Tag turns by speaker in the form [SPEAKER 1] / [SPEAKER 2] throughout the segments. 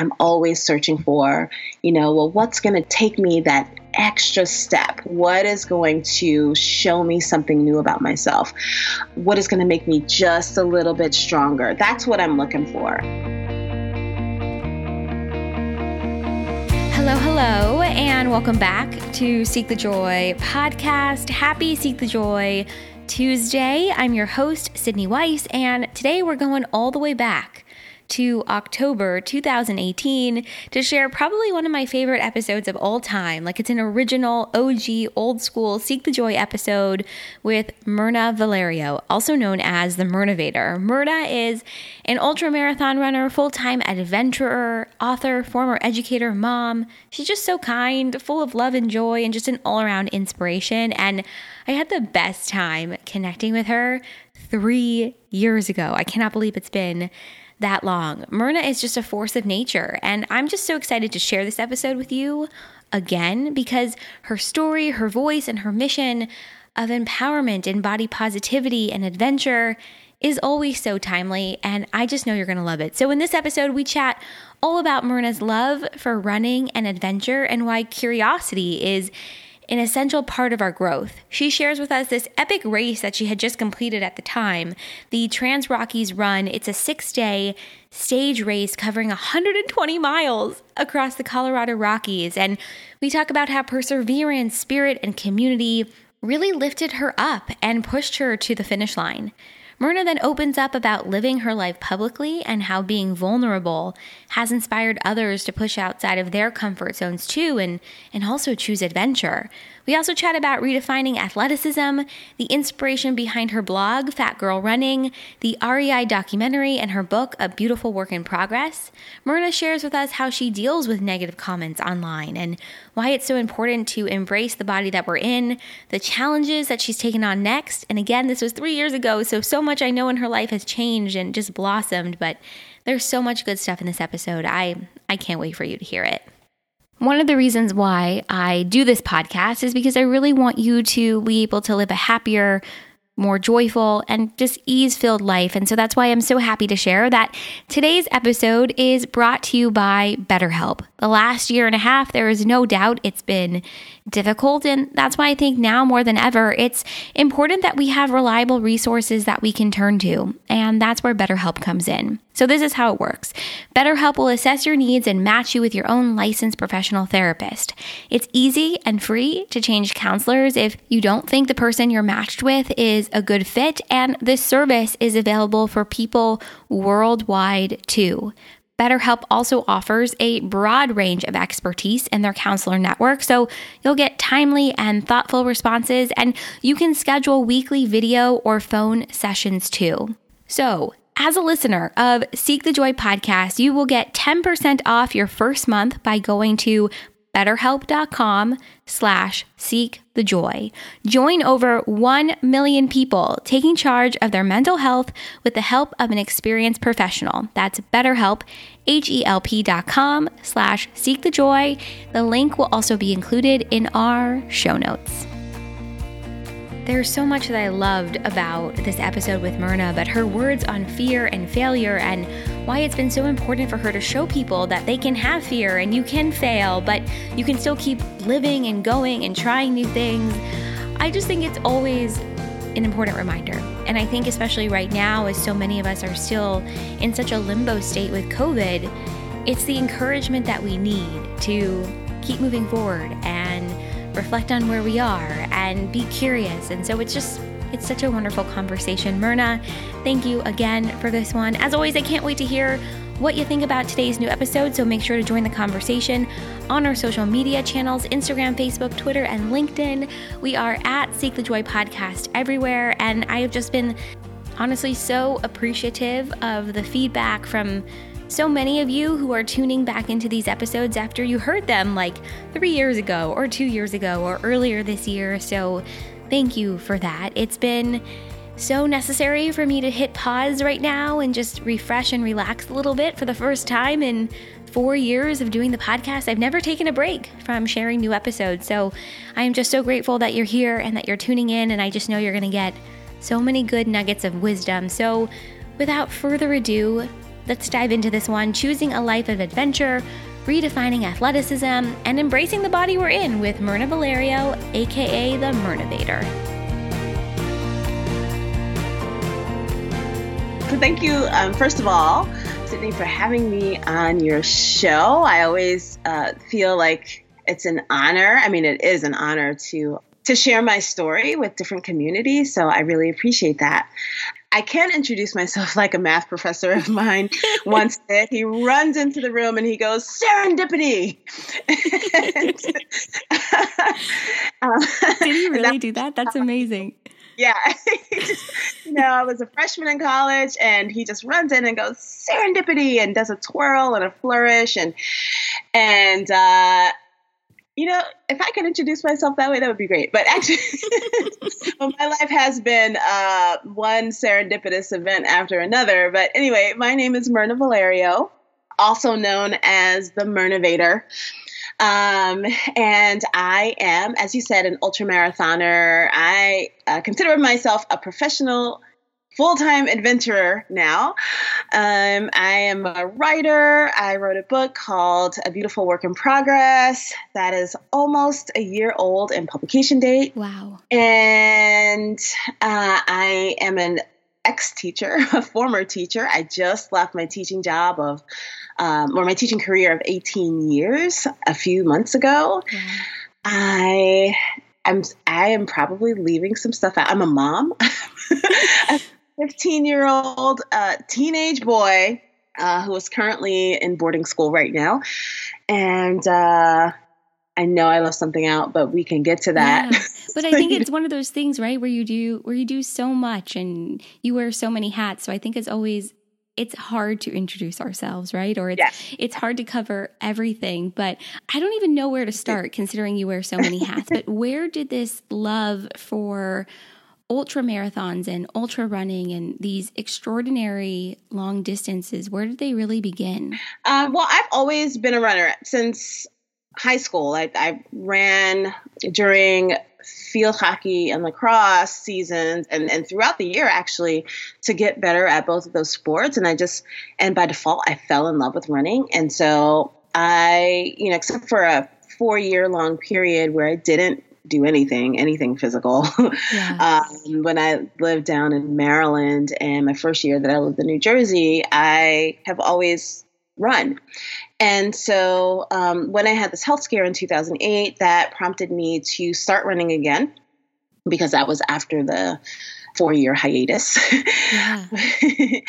[SPEAKER 1] I'm always searching for, you know, well, what's going to take me that extra step? What is going to show me something new about myself? What is going to make me just a little bit stronger? That's what I'm looking for.
[SPEAKER 2] Hello, hello, and welcome back to Seek the Joy podcast. Happy Seek the Joy Tuesday. I'm your host, Sydney Weiss, and today we're going all the way back to October 2018 to share probably one of my favorite episodes of all time. Like it's an original, OG, old school Seek the Joy episode with Myrna Valerio, also known as the Myrnavator. Myrna is an ultra marathon runner, full time adventurer, author, former educator, mom. She's just so kind, full of love and joy, and just an all around inspiration. And I had the best time connecting with her three years ago. I cannot believe it's been that long. Myrna is just a force of nature, and I'm just so excited to share this episode with you again because her story, her voice, and her mission of empowerment and body positivity and adventure is always so timely, and I just know you're going to love it. So, in this episode, we chat all about Myrna's love for running and adventure and why curiosity is an essential part of our growth. She shares with us this epic race that she had just completed at the time, the Trans Rockies Run. It's a six day stage race covering 120 miles across the Colorado Rockies. And we talk about how perseverance, spirit, and community really lifted her up and pushed her to the finish line. Myrna then opens up about living her life publicly and how being vulnerable has inspired others to push outside of their comfort zones too and, and also choose adventure. We also chat about redefining athleticism, the inspiration behind her blog, Fat Girl Running, the REI documentary, and her book, A Beautiful Work in Progress. Myrna shares with us how she deals with negative comments online and why it's so important to embrace the body that we're in, the challenges that she's taken on next. And again, this was three years ago, so so much I know in her life has changed and just blossomed, but there's so much good stuff in this episode. I I can't wait for you to hear it. One of the reasons why I do this podcast is because I really want you to be able to live a happier, more joyful, and just ease filled life. And so that's why I'm so happy to share that today's episode is brought to you by BetterHelp. The last year and a half, there is no doubt it's been difficult. And that's why I think now more than ever, it's important that we have reliable resources that we can turn to. And that's where BetterHelp comes in. So, this is how it works BetterHelp will assess your needs and match you with your own licensed professional therapist. It's easy and free to change counselors if you don't think the person you're matched with is a good fit, and this service is available for people worldwide too. BetterHelp also offers a broad range of expertise in their counselor network, so you'll get timely and thoughtful responses, and you can schedule weekly video or phone sessions too. So, as a listener of Seek the Joy podcast, you will get 10% off your first month by going to betterhelp.com slash seek the joy. Join over 1 million people taking charge of their mental health with the help of an experienced professional. That's betterhelp, H-E-L-P dot com slash seek the joy. The link will also be included in our show notes. There's so much that I loved about this episode with Myrna, but her words on fear and failure and why it's been so important for her to show people that they can have fear and you can fail, but you can still keep living and going and trying new things. I just think it's always an important reminder. And I think, especially right now, as so many of us are still in such a limbo state with COVID, it's the encouragement that we need to keep moving forward and reflect on where we are, and be curious. And so it's just, it's such a wonderful conversation. Myrna, thank you again for this one. As always, I can't wait to hear what you think about today's new episode, so make sure to join the conversation on our social media channels Instagram, Facebook, Twitter, and LinkedIn. We are at Seek the Joy Podcast everywhere, and I have just been honestly so appreciative of the feedback from so many of you who are tuning back into these episodes after you heard them like three years ago, or two years ago, or earlier this year. So, thank you for that. It's been so necessary for me to hit pause right now and just refresh and relax a little bit for the first time in four years of doing the podcast. I've never taken a break from sharing new episodes. So I am just so grateful that you're here and that you're tuning in. And I just know you're going to get so many good nuggets of wisdom. So without further ado, let's dive into this one choosing a life of adventure, redefining athleticism, and embracing the body we're in with Myrna Valerio, aka the Myrnavator.
[SPEAKER 1] So, thank you, um, first of all, Sydney, for having me on your show. I always uh, feel like it's an honor. I mean, it is an honor to to share my story with different communities. So I really appreciate that. I can't introduce myself like a math professor of mine once did. He runs into the room and he goes, Serendipity.
[SPEAKER 2] uh, did he really do that? That's amazing.
[SPEAKER 1] Yeah. just, you know, I was a freshman in college and he just runs in and goes, Serendipity, and does a twirl and a flourish. And, and, uh, you know, if I could introduce myself that way, that would be great. But actually, well, my life has been uh, one serendipitous event after another. But anyway, my name is Myrna Valerio, also known as the Myrnavator. Um, and I am, as you said, an ultramarathoner. I uh, consider myself a professional full time adventurer now. Um, I am a writer. I wrote a book called A Beautiful Work in Progress that is almost a year old in publication date.
[SPEAKER 2] Wow.
[SPEAKER 1] And uh, I am an ex teacher, a former teacher. I just left my teaching job of, um, or my teaching career of 18 years a few months ago. I I'm I am probably leaving some stuff out. I'm a mom. 15 year old uh, teenage boy uh, who is currently in boarding school right now. And uh, I know I left something out, but we can get to that. Yeah.
[SPEAKER 2] But I think it's one of those things, right, where you do where you do so much and you wear so many hats. So I think it's always it's hard to introduce ourselves, right? Or it's yes. it's hard to cover everything. But I don't even know where to start, considering you wear so many hats. but where did this love for ultra marathons and ultra running and these extraordinary long distances, where did they really begin?
[SPEAKER 1] Uh, well, I've always been a runner since high school. I, I ran during field hockey and lacrosse seasons and, and throughout the year actually to get better at both of those sports and i just and by default i fell in love with running and so i you know except for a four year long period where i didn't do anything, anything physical. Yeah. um, when I lived down in Maryland and my first year that I lived in New Jersey, I have always run. And so um, when I had this health scare in 2008, that prompted me to start running again because that was after the four year hiatus. Yeah.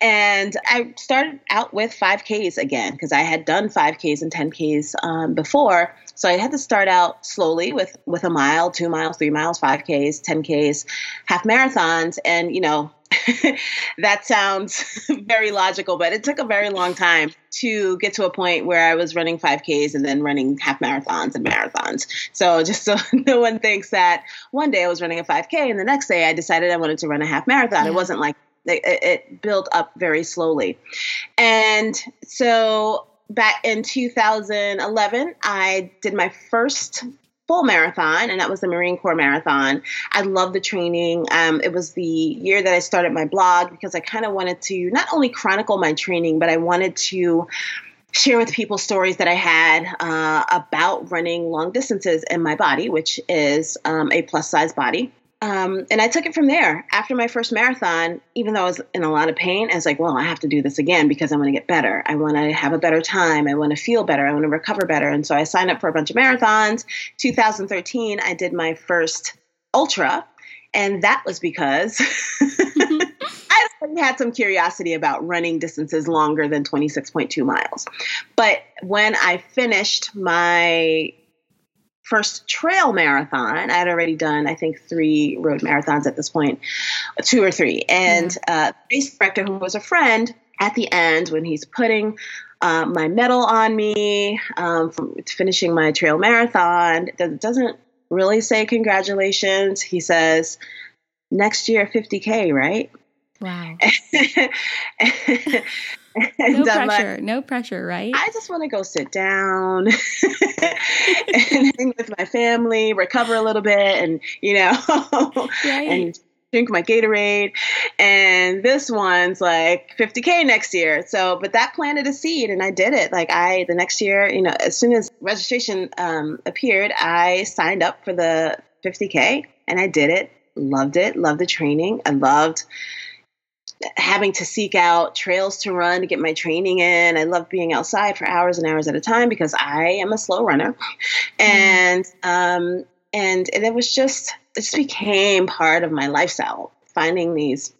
[SPEAKER 1] and I started out with 5Ks again because I had done 5Ks and 10Ks um, before. So I had to start out slowly with, with a mile, two miles, three miles, 5Ks, 10Ks, half marathons. And, you know, that sounds very logical, but it took a very long time to get to a point where I was running 5Ks and then running half marathons and marathons. So just so no one thinks that one day I was running a 5K and the next day I decided I wanted to run a half marathon. Yeah. It wasn't like it, it built up very slowly. And so back in 2011, I did my first full marathon, and that was the Marine Corps Marathon. I love the training. Um, it was the year that I started my blog because I kind of wanted to not only chronicle my training, but I wanted to share with people stories that I had uh, about running long distances in my body, which is um, a plus size body. Um, and I took it from there. After my first marathon, even though I was in a lot of pain, I was like, well, I have to do this again because I want to get better. I want to have a better time. I want to feel better. I want to recover better. And so I signed up for a bunch of marathons. 2013, I did my first ultra. And that was because I had some curiosity about running distances longer than 26.2 miles. But when I finished my first trail marathon. I had already done, I think, three road marathons at this point, two or three. And uh, race director, who was a friend, at the end, when he's putting uh, my medal on me um, from finishing my trail marathon, it doesn't really say congratulations. He says, next year, 50K, right?
[SPEAKER 2] Wow. no pressure, like, no pressure, right?
[SPEAKER 1] I just want to go sit down and hang with my family, recover a little bit, and you know, right. and drink my Gatorade. And this one's like 50K next year. So, but that planted a seed and I did it. Like I, the next year, you know, as soon as registration um, appeared, I signed up for the 50K and I did it. Loved it. Loved the training. I loved having to seek out trails to run to get my training in. I love being outside for hours and hours at a time because I am a slow runner. And um and, and it was just it just became part of my lifestyle, finding these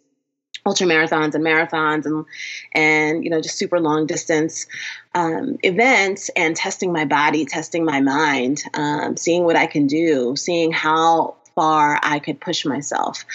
[SPEAKER 1] ultra marathons and marathons and and you know just super long distance um, events and testing my body testing my mind um, seeing what i can do seeing how far I could push myself.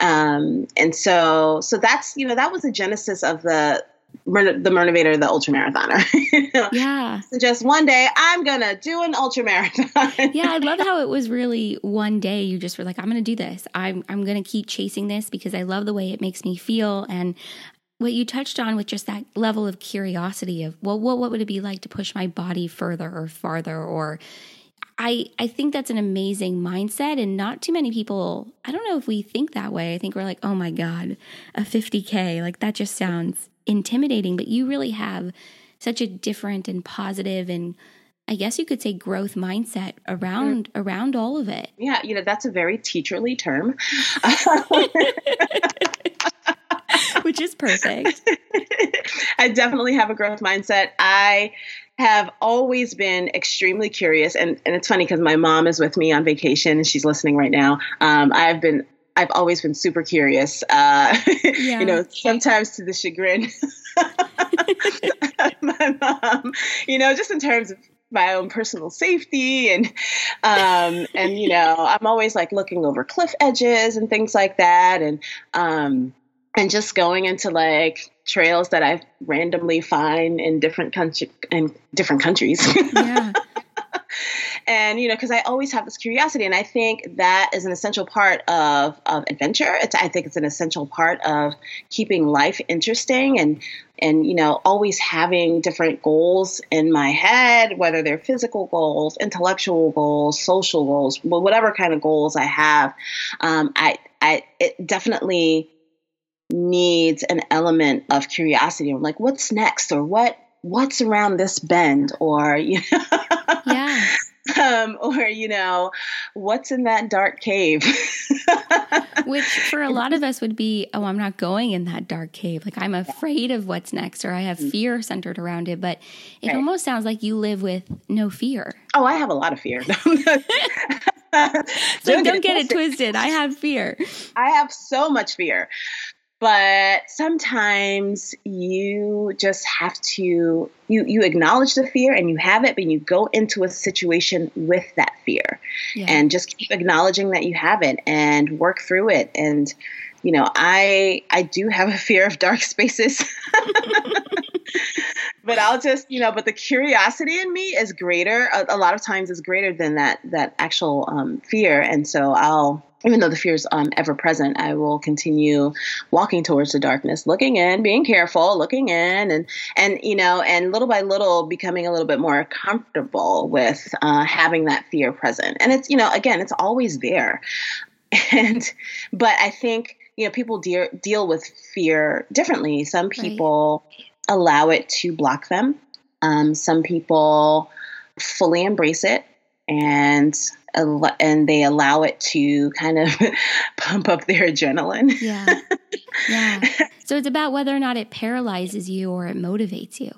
[SPEAKER 1] Um, and so, so that's you know that was the genesis of the the Myrnavator, the ultra marathoner. you know?
[SPEAKER 2] Yeah.
[SPEAKER 1] So just one day, I'm gonna do an ultra marathon.
[SPEAKER 2] yeah, I love how it was really one day. You just were like, I'm gonna do this. I'm I'm gonna keep chasing this because I love the way it makes me feel and. What you touched on with just that level of curiosity of well, what what would it be like to push my body further or farther, or I, I think that's an amazing mindset and not too many people i don't know if we think that way. I think we're like oh my god a 50k like that just sounds intimidating. But you really have such a different and positive and i guess you could say growth mindset around mm. around all of it
[SPEAKER 1] yeah you know that's a very teacherly term
[SPEAKER 2] which is perfect
[SPEAKER 1] i definitely have a growth mindset i have always been extremely curious, and, and it's funny because my mom is with me on vacation and she's listening right now. Um, I've been I've always been super curious. Uh, yeah. you know, sometimes to the chagrin my mom. You know, just in terms of my own personal safety and um, and you know, I'm always like looking over cliff edges and things like that, and um, and just going into like trails that I randomly find in different country in different countries. Yeah. And you know, because I always have this curiosity, and I think that is an essential part of of adventure. It's I think it's an essential part of keeping life interesting and and you know always having different goals in my head whether they're physical goals intellectual goals social goals whatever kind of goals i have. Um, i i it definitely needs an element of curiosity. Or like what's next? Or what what's around this bend or you know yeah. um, or you know what's in that dark cave?
[SPEAKER 2] Which for a lot of us would be oh i'm not going in that dark cave. Like i'm afraid of what's next or i have mm. fear centered around it. But it right. almost sounds like you live with no fear.
[SPEAKER 1] Oh i have a lot of fear. So
[SPEAKER 2] don't, don't get it twisted. I have fear.
[SPEAKER 1] I have so much fear but sometimes you just have to you you acknowledge the fear and you have it but you go into a situation with that fear. Yeah. and just keep acknowledging that you have it and work through it. And you know i i do have a fear of dark spaces but i'll just you know but the curiosity in me is greater a, a lot of times is greater than that that actual um, fear and so i'll even though the fear is um, ever present, I will continue walking towards the darkness, looking in, being careful, looking in, and and you know, and little by little becoming a little bit more comfortable with uh, having that fear present. And it's you know, again, it's always there, and but I think you know people deal deal with fear differently. Some people right. Allow it to block them. Um, some people fully embrace it and and they allow it to kind of pump up their adrenaline.
[SPEAKER 2] Yeah. Yeah. So it's about whether or not it paralyzes you or it motivates you.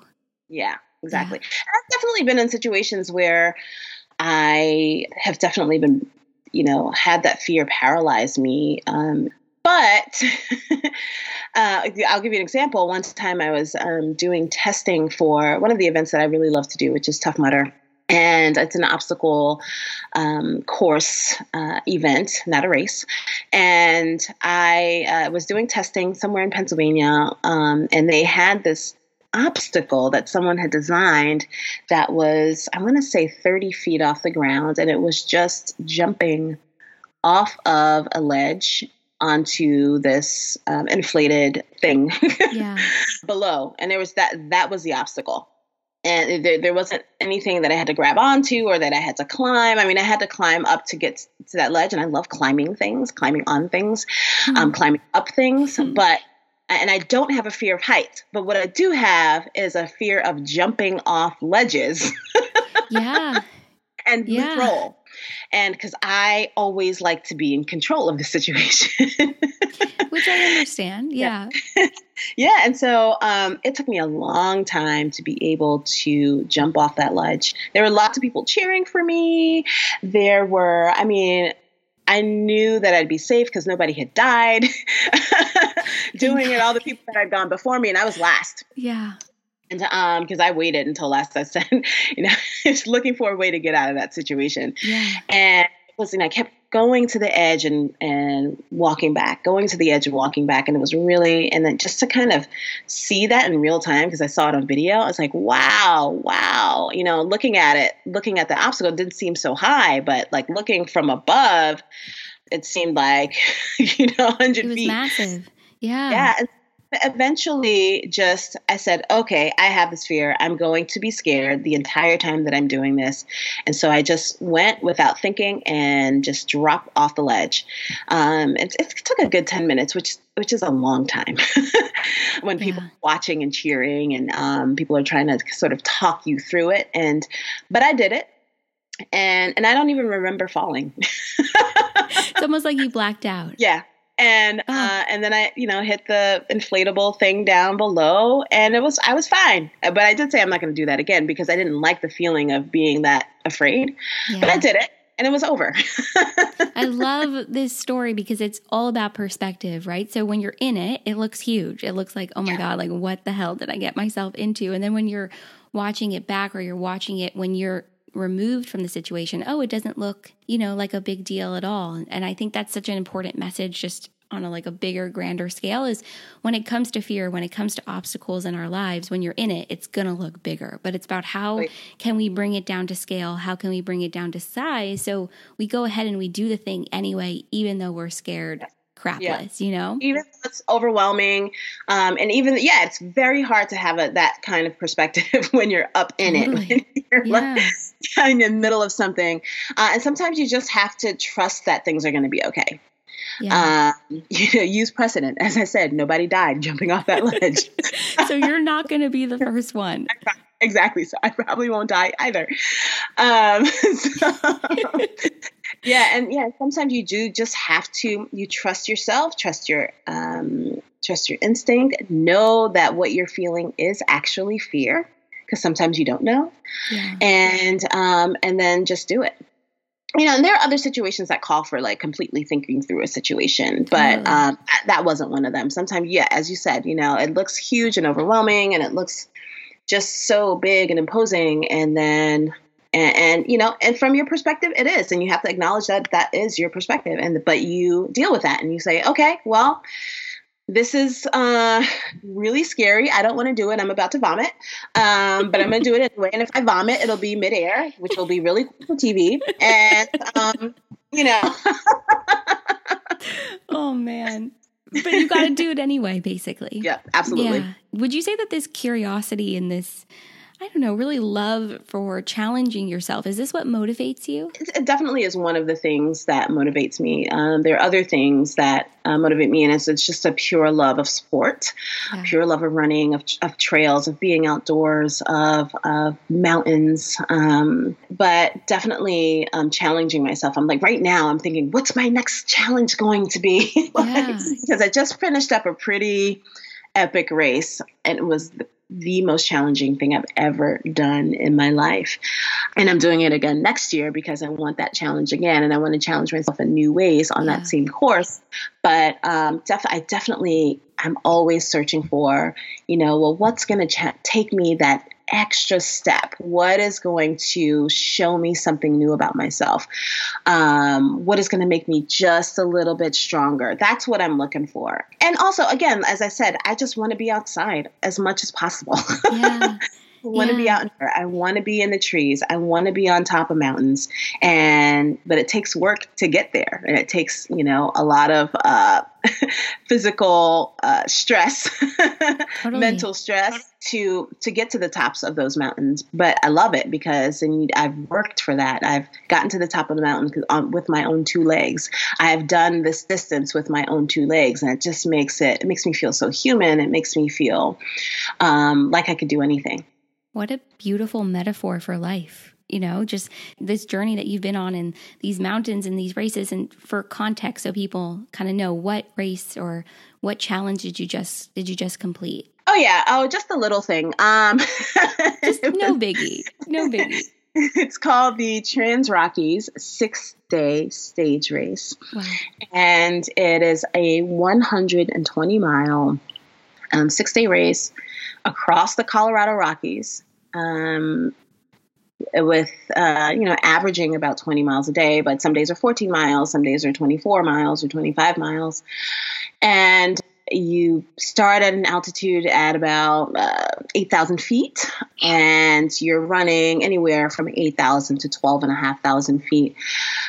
[SPEAKER 1] Yeah, exactly. Yeah. I've definitely been in situations where I have definitely been, you know, had that fear paralyze me. Um, but uh, I'll give you an example. One time I was um, doing testing for one of the events that I really love to do, which is Tough Mudder and it's an obstacle um, course uh, event, not a race. And I uh, was doing testing somewhere in Pennsylvania, um, and they had this obstacle that someone had designed that was, I want to say, 30 feet off the ground, and it was just jumping off of a ledge onto this um, inflated thing yeah. below and there was that that was the obstacle and there, there wasn't anything that I had to grab onto or that I had to climb. I mean, I had to climb up to get to that ledge, and I love climbing things, climbing on things, mm-hmm. um, climbing up things. Mm-hmm. But and I don't have a fear of heights, but what I do have is a fear of jumping off ledges.
[SPEAKER 2] yeah.
[SPEAKER 1] and yeah. roll. And because I always like to be in control of the situation.
[SPEAKER 2] Which I understand. Yeah.
[SPEAKER 1] yeah. And so um, it took me a long time to be able to jump off that ledge. There were lots of people cheering for me. There were, I mean, I knew that I'd be safe because nobody had died doing it. All the people that had gone before me, and I was last.
[SPEAKER 2] Yeah.
[SPEAKER 1] And um, because I waited until last I said, you know, just looking for a way to get out of that situation.
[SPEAKER 2] Yeah.
[SPEAKER 1] And listen, I kept going to the edge and and walking back, going to the edge and walking back, and it was really and then just to kind of see that in real time because I saw it on video, I was like, wow, wow, you know, looking at it, looking at the obstacle didn't seem so high, but like looking from above, it seemed like you know, hundred feet.
[SPEAKER 2] Massive. Yeah.
[SPEAKER 1] Yeah eventually just i said okay i have this fear. I'm going to be scared the entire time that i'm doing this. And so i just went without thinking and just dropped off the ledge. Um, it, it, took a good 10 minutes which which is a long time when people yeah. are watching and cheering and um, people are trying to sort of talk you through it. And but i did it. And and i don't even remember falling.
[SPEAKER 2] It's almost like you blacked out.
[SPEAKER 1] Yeah and oh. uh, and then I, you know, hit the inflatable thing down below, and it was I was fine. But I did say I'm not going to do that again because I didn't like the feeling of being that afraid. Yeah. But I did it, and it was over.
[SPEAKER 2] I love this story because it's all about perspective, right? So when you're in it, it looks huge. It looks like, oh my yeah. god, like what the hell did I get myself into? And then when you're watching it back, or you're watching it when you're removed from the situation, oh, it doesn't look, you know, like a big deal at all. And I think that's such an important message just on a like a bigger grander scale is when it comes to fear when it comes to obstacles in our lives when you're in it it's going to look bigger but it's about how right. can we bring it down to scale how can we bring it down to size so we go ahead and we do the thing anyway even though we're scared crapless, yeah. you know?
[SPEAKER 1] Even it's overwhelming. Um, and even, yeah, it's very hard to have a, that kind of perspective when you're up in totally. it. you're like in the middle of something. Uh, and sometimes you just have to trust that things are going to be okay. Yeah. Uh, you know, use precedent. As I said, nobody died jumping off that ledge.
[SPEAKER 2] so you're not going to be the first one.
[SPEAKER 1] Exactly. So I probably won't die either. Um, so, yeah, and yeah, sometimes you do just have to. You trust yourself, trust your um, trust your instinct. Know that what you're feeling is actually fear, because sometimes you don't know, yeah. and um, and then just do it you know, and there are other situations that call for like completely thinking through a situation, but mm. um, that wasn't one of them. Sometimes, yeah, as you said, you know, it looks huge and overwhelming, and it looks just so big and imposing, and then and, and, you know and from your perspective it is and you have to acknowledge that that is your perspective and but you deal with that and you say okay well this is uh, really scary. I don't want to do it. I'm about to vomit, um, but I'm going to do it anyway. And if I vomit, it'll be midair, which will be really cool for TV. And um, you know.
[SPEAKER 2] oh man, but you got to do it anyway, basically.
[SPEAKER 1] Yeah, absolutely. Yeah.
[SPEAKER 2] Would you say that this curiosity and this I don't know, really love for challenging yourself. Is this what motivates you?
[SPEAKER 1] It definitely is one of the things that motivates me. Um, there are other things that uh, motivate me, and it's, it's, just a pure love of sport, yeah. pure love of running, of, of, trails, of being outdoors, of, of mountains. Um, but definitely um, challenging myself. I'm like, right now, I'm thinking, what's my next challenge going to be? yeah. because I just finished up a pretty epic race and it was the most challenging thing I've ever done in my life. And I'm doing it again next year because I want that challenge again and I want to challenge myself in new ways on yeah. that same course. But um, def- I definitely, I'm always searching for, you know, well, what's going to ch- take me that extra step? What is going to show me something new about myself? Um, what is going to make me just a little bit stronger? That's what I'm looking for. And also, again, as I said, I just want to be outside as much as possible.
[SPEAKER 2] yeah.
[SPEAKER 1] I want to yeah. be out in I want to be in the trees. I want to be on top of mountains. And but it takes work to get there, and it takes you know a lot of uh, physical uh, stress, totally. mental stress to to get to the tops of those mountains. But I love it because and I've worked for that. I've gotten to the top of the mountain um, with my own two legs. I've done this distance with my own two legs, and it just makes it it makes me feel so human. It makes me feel um, like I could do anything.
[SPEAKER 2] What a beautiful metaphor for life you know, just this journey that you've been on in these mountains and these races. And for context, so people kind of know what race or what challenge did you just did you just complete?
[SPEAKER 1] Oh yeah, oh just a little thing. Um,
[SPEAKER 2] just no biggie, no biggie.
[SPEAKER 1] It's called the Trans Rockies Six Day Stage Race, wow. and it is a 120 mile um, six day race across the Colorado Rockies. Um, with uh, you know averaging about 20 miles a day but some days are 14 miles some days are 24 miles or 25 miles and you start at an altitude at about uh, 8,000 feet, and you're running anywhere from 8,000 to 12,500 feet.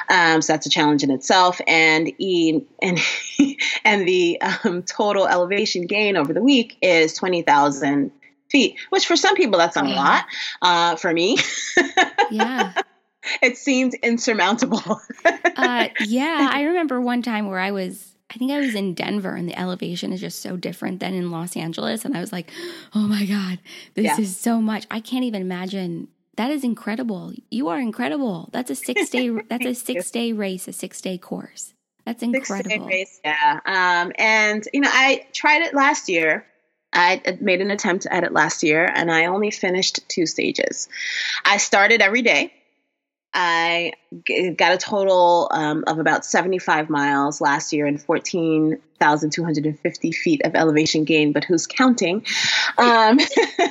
[SPEAKER 1] Um, so that's a challenge in itself. And e, and and the um, total elevation gain over the week is 20,000 feet, which for some people that's a yeah. lot. Uh, for me, yeah. It seemed insurmountable.
[SPEAKER 2] uh, yeah, I remember one time where I was I think I was in Denver and the elevation is just so different than in Los Angeles. And I was like, oh my God, this yeah. is so much. I can't even imagine. That is incredible. You are incredible. That's a six day, that's a six day race, a six day course. That's incredible. Race,
[SPEAKER 1] yeah. Um, and, you know, I tried it last year. I made an attempt at it last year and I only finished two stages. I started every day I got a total um, of about 75 miles last year and 14,250 feet of elevation gain, but who's counting? Um,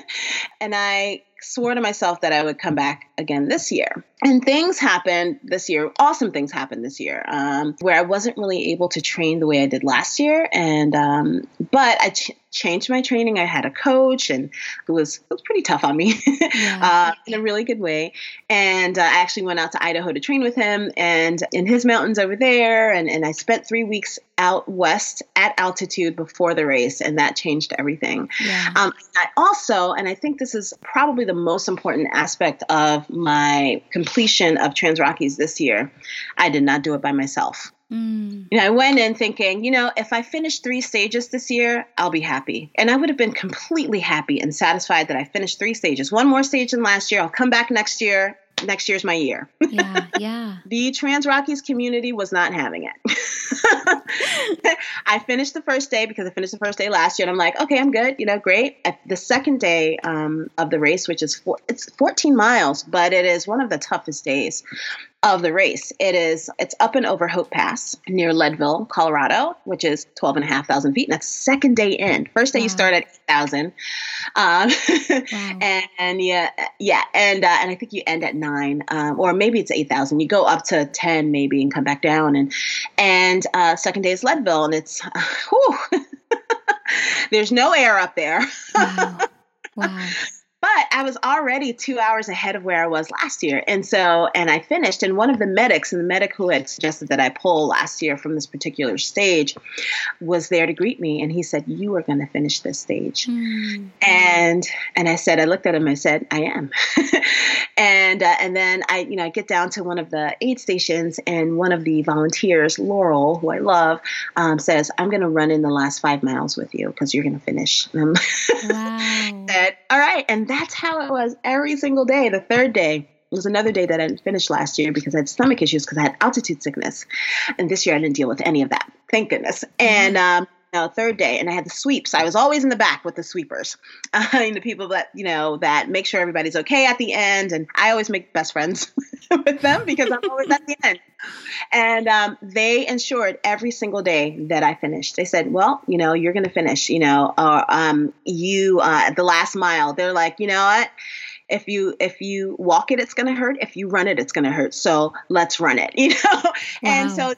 [SPEAKER 1] and I swore to myself that I would come back again this year. And things happened this year, awesome things happened this year, um, where I wasn't really able to train the way I did last year. And, um, but I ch- changed my training. I had a coach, and it was, it was pretty tough on me yeah. uh, in a really good way. And uh, I actually went out to Idaho to train with him and in his mountains over there. And, and I spent three weeks out west at altitude before the race, and that changed everything. Yeah. Um, I also, and I think this is probably the most important aspect of my completion of Trans Rockies this year, I did not do it by myself. Mm. You know, I went in thinking, you know, if I finish three stages this year, I'll be happy. And I would have been completely happy and satisfied that I finished three stages. One more stage than last year. I'll come back next year next year's my year.
[SPEAKER 2] Yeah, yeah.
[SPEAKER 1] the Trans Rockies community was not having it. I finished the first day because I finished the first day last year, and I'm like, okay, I'm good. You know, great. At the second day um, of the race, which is four, it's 14 miles, but it is one of the toughest days of the race. It is it's up and over Hope Pass near Leadville, Colorado, which is 12 and a half thousand feet. And that's second day in. First day wow. you start at 8,000. Um, wow. and, and, yeah, yeah. And, uh, and I think you end at nine, um, or maybe it's 8,000. You go up to 10 maybe and come back down. And, and uh, second day is Leadville and it's, uh, whew, there's no air up there. Wow. Wow. But I was already two hours ahead of where I was last year. And so, and I finished, and one of the medics, and the medic who had suggested that I pull last year from this particular stage, was there to greet me. And he said, You are going to finish this stage. Mm-hmm. And, and I said, I looked at him, I said, I am. and, uh, and then I, you know, I get down to one of the aid stations, and one of the volunteers, Laurel, who I love, um, says, I'm going to run in the last five miles with you because you're going to finish. And wow. And that's how it was every single day. The third day was another day that I didn't finish last year because I had stomach issues because I had altitude sickness. And this year I didn't deal with any of that. Thank goodness. And um, no, third day, and I had the sweeps. I was always in the back with the sweepers, uh, the people that you know that make sure everybody's okay at the end. And I always make best friends with them because I'm always at the end. And um, they ensured every single day that I finished. They said, "Well, you know, you're going to finish. You know, or um, you uh, the last mile." They're like, "You know what?" if you if you walk it it's going to hurt if you run it it's going to hurt so let's run it you know wow. and so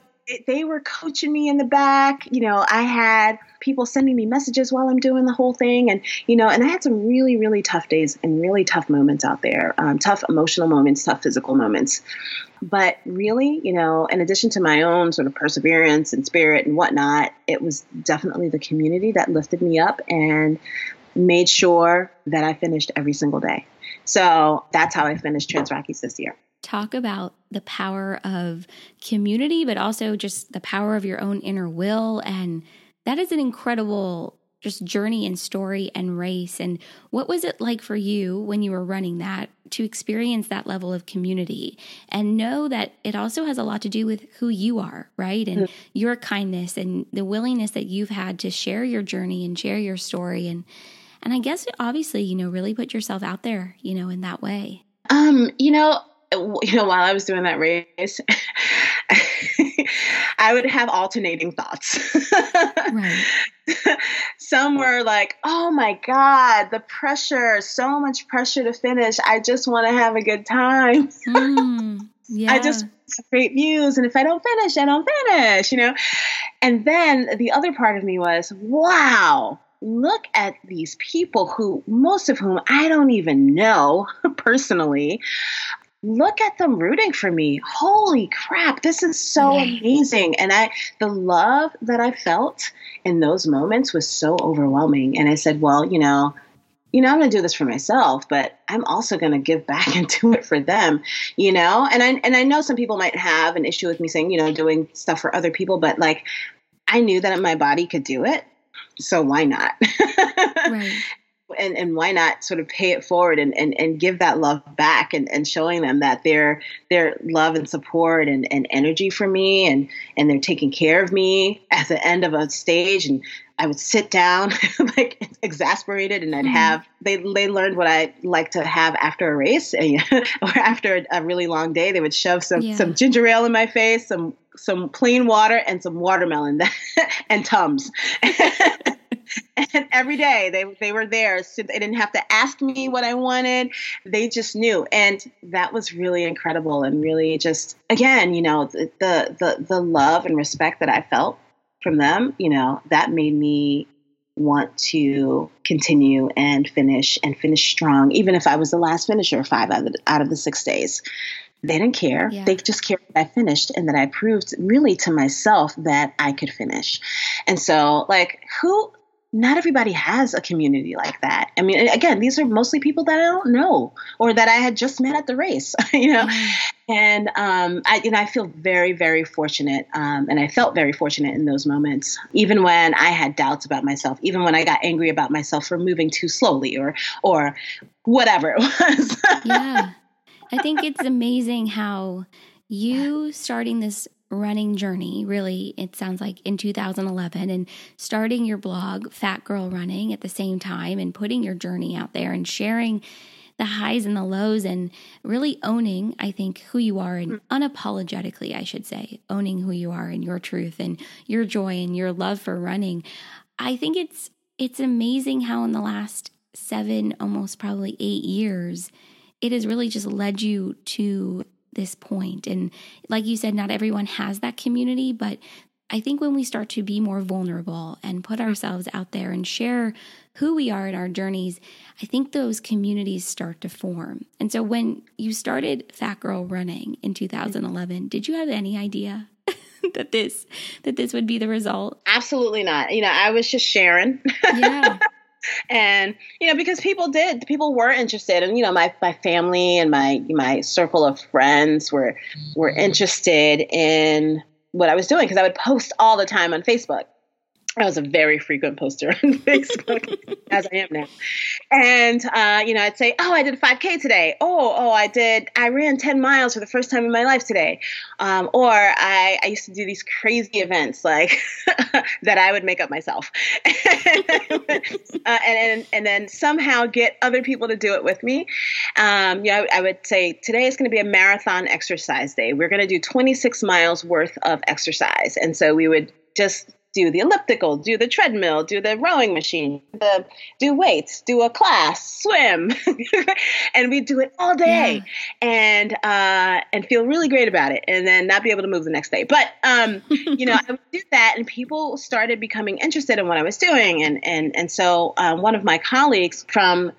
[SPEAKER 1] they were coaching me in the back. You know, I had people sending me messages while I'm doing the whole thing. And, you know, and I had some really, really tough days and really tough moments out there um, tough emotional moments, tough physical moments. But really, you know, in addition to my own sort of perseverance and spirit and whatnot, it was definitely the community that lifted me up and made sure that I finished every single day. So that's how I finished Trans Rockies this year
[SPEAKER 2] talk about the power of community, but also just the power of your own inner will. And that is an incredible just journey and story and race. And what was it like for you when you were running that to experience that level of community and know that it also has a lot to do with who you are, right? And mm-hmm. your kindness and the willingness that you've had to share your journey and share your story. And, and I guess obviously, you know, really put yourself out there, you know, in that way.
[SPEAKER 1] Um, you know, you know, while I was doing that race, I would have alternating thoughts. right. Some were like, oh my God, the pressure, so much pressure to finish. I just want to have a good time. Mm, yeah. I just great views. And if I don't finish, I don't finish, you know? And then the other part of me was, wow, look at these people who, most of whom I don't even know personally, look at them rooting for me. Holy crap, this is so amazing. And I the love that I felt in those moments was so overwhelming. And I said, well, you know, you know, I'm going to do this for myself, but I'm also going to give back and do it for them, you know? And I and I know some people might have an issue with me saying, you know, doing stuff for other people, but like I knew that my body could do it. So why not? right and, and why not sort of pay it forward and, and, and give that love back and, and showing them that their their love and support and, and energy for me and and they're taking care of me at the end of a stage and I would sit down like exasperated and I'd mm-hmm. have they they learned what I like to have after a race or after a really long day they would shove some yeah. some ginger ale in my face some some plain water and some watermelon and tums and every day they they were there so they didn't have to ask me what i wanted they just knew and that was really incredible and really just again you know the the the, love and respect that i felt from them you know that made me want to continue and finish and finish strong even if i was the last finisher five out of the, out of the six days they didn't care. Yeah. They just cared that I finished and that I proved really to myself that I could finish. And so, like, who not everybody has a community like that. I mean, again, these are mostly people that I don't know or that I had just met at the race, you know. Mm-hmm. And um, I, you know, I feel very, very fortunate, um, and I felt very fortunate in those moments, even when I had doubts about myself, even when I got angry about myself for moving too slowly or, or whatever it was.
[SPEAKER 2] yeah, I think it's amazing how you starting this running journey, really, it sounds like in 2011, and starting your blog, Fat Girl Running, at the same time, and putting your journey out there and sharing the highs and the lows and really owning, I think, who you are and mm. unapologetically, I should say, owning who you are and your truth and your joy and your love for running. I think it's it's amazing how in the last seven, almost probably eight years, it has really just led you to this point. And like you said, not everyone has that community, but I think when we start to be more vulnerable and put ourselves out there and share who we are in our journeys, I think those communities start to form. And so when you started Fat Girl Running in 2011, did you have any idea that this that this would be the result?
[SPEAKER 1] Absolutely not. You know, I was just sharing. Yeah. and you know because people did people were interested. And you know my, my family and my my circle of friends were were interested in what i was doing because i would post all the time on facebook I was a very frequent poster on Facebook, as I am now. And, uh, you know, I'd say, oh, I did 5K today. Oh, oh, I did, I ran 10 miles for the first time in my life today. Um, or I, I used to do these crazy events like that I would make up myself. uh, and, and, then somehow get other people to do it with me. Um, you know, I would say, today is going to be a marathon exercise day. We're going to do 26 miles worth of exercise. And so we would just do the elliptical, do the treadmill, do the rowing machine, the do weights, do a class, swim, and we do it all day, yeah. and uh, and feel really great about it, and then not be able to move the next day. But um, you know, I would do that, and people started becoming interested in what I was doing, and and and so um, one of my colleagues from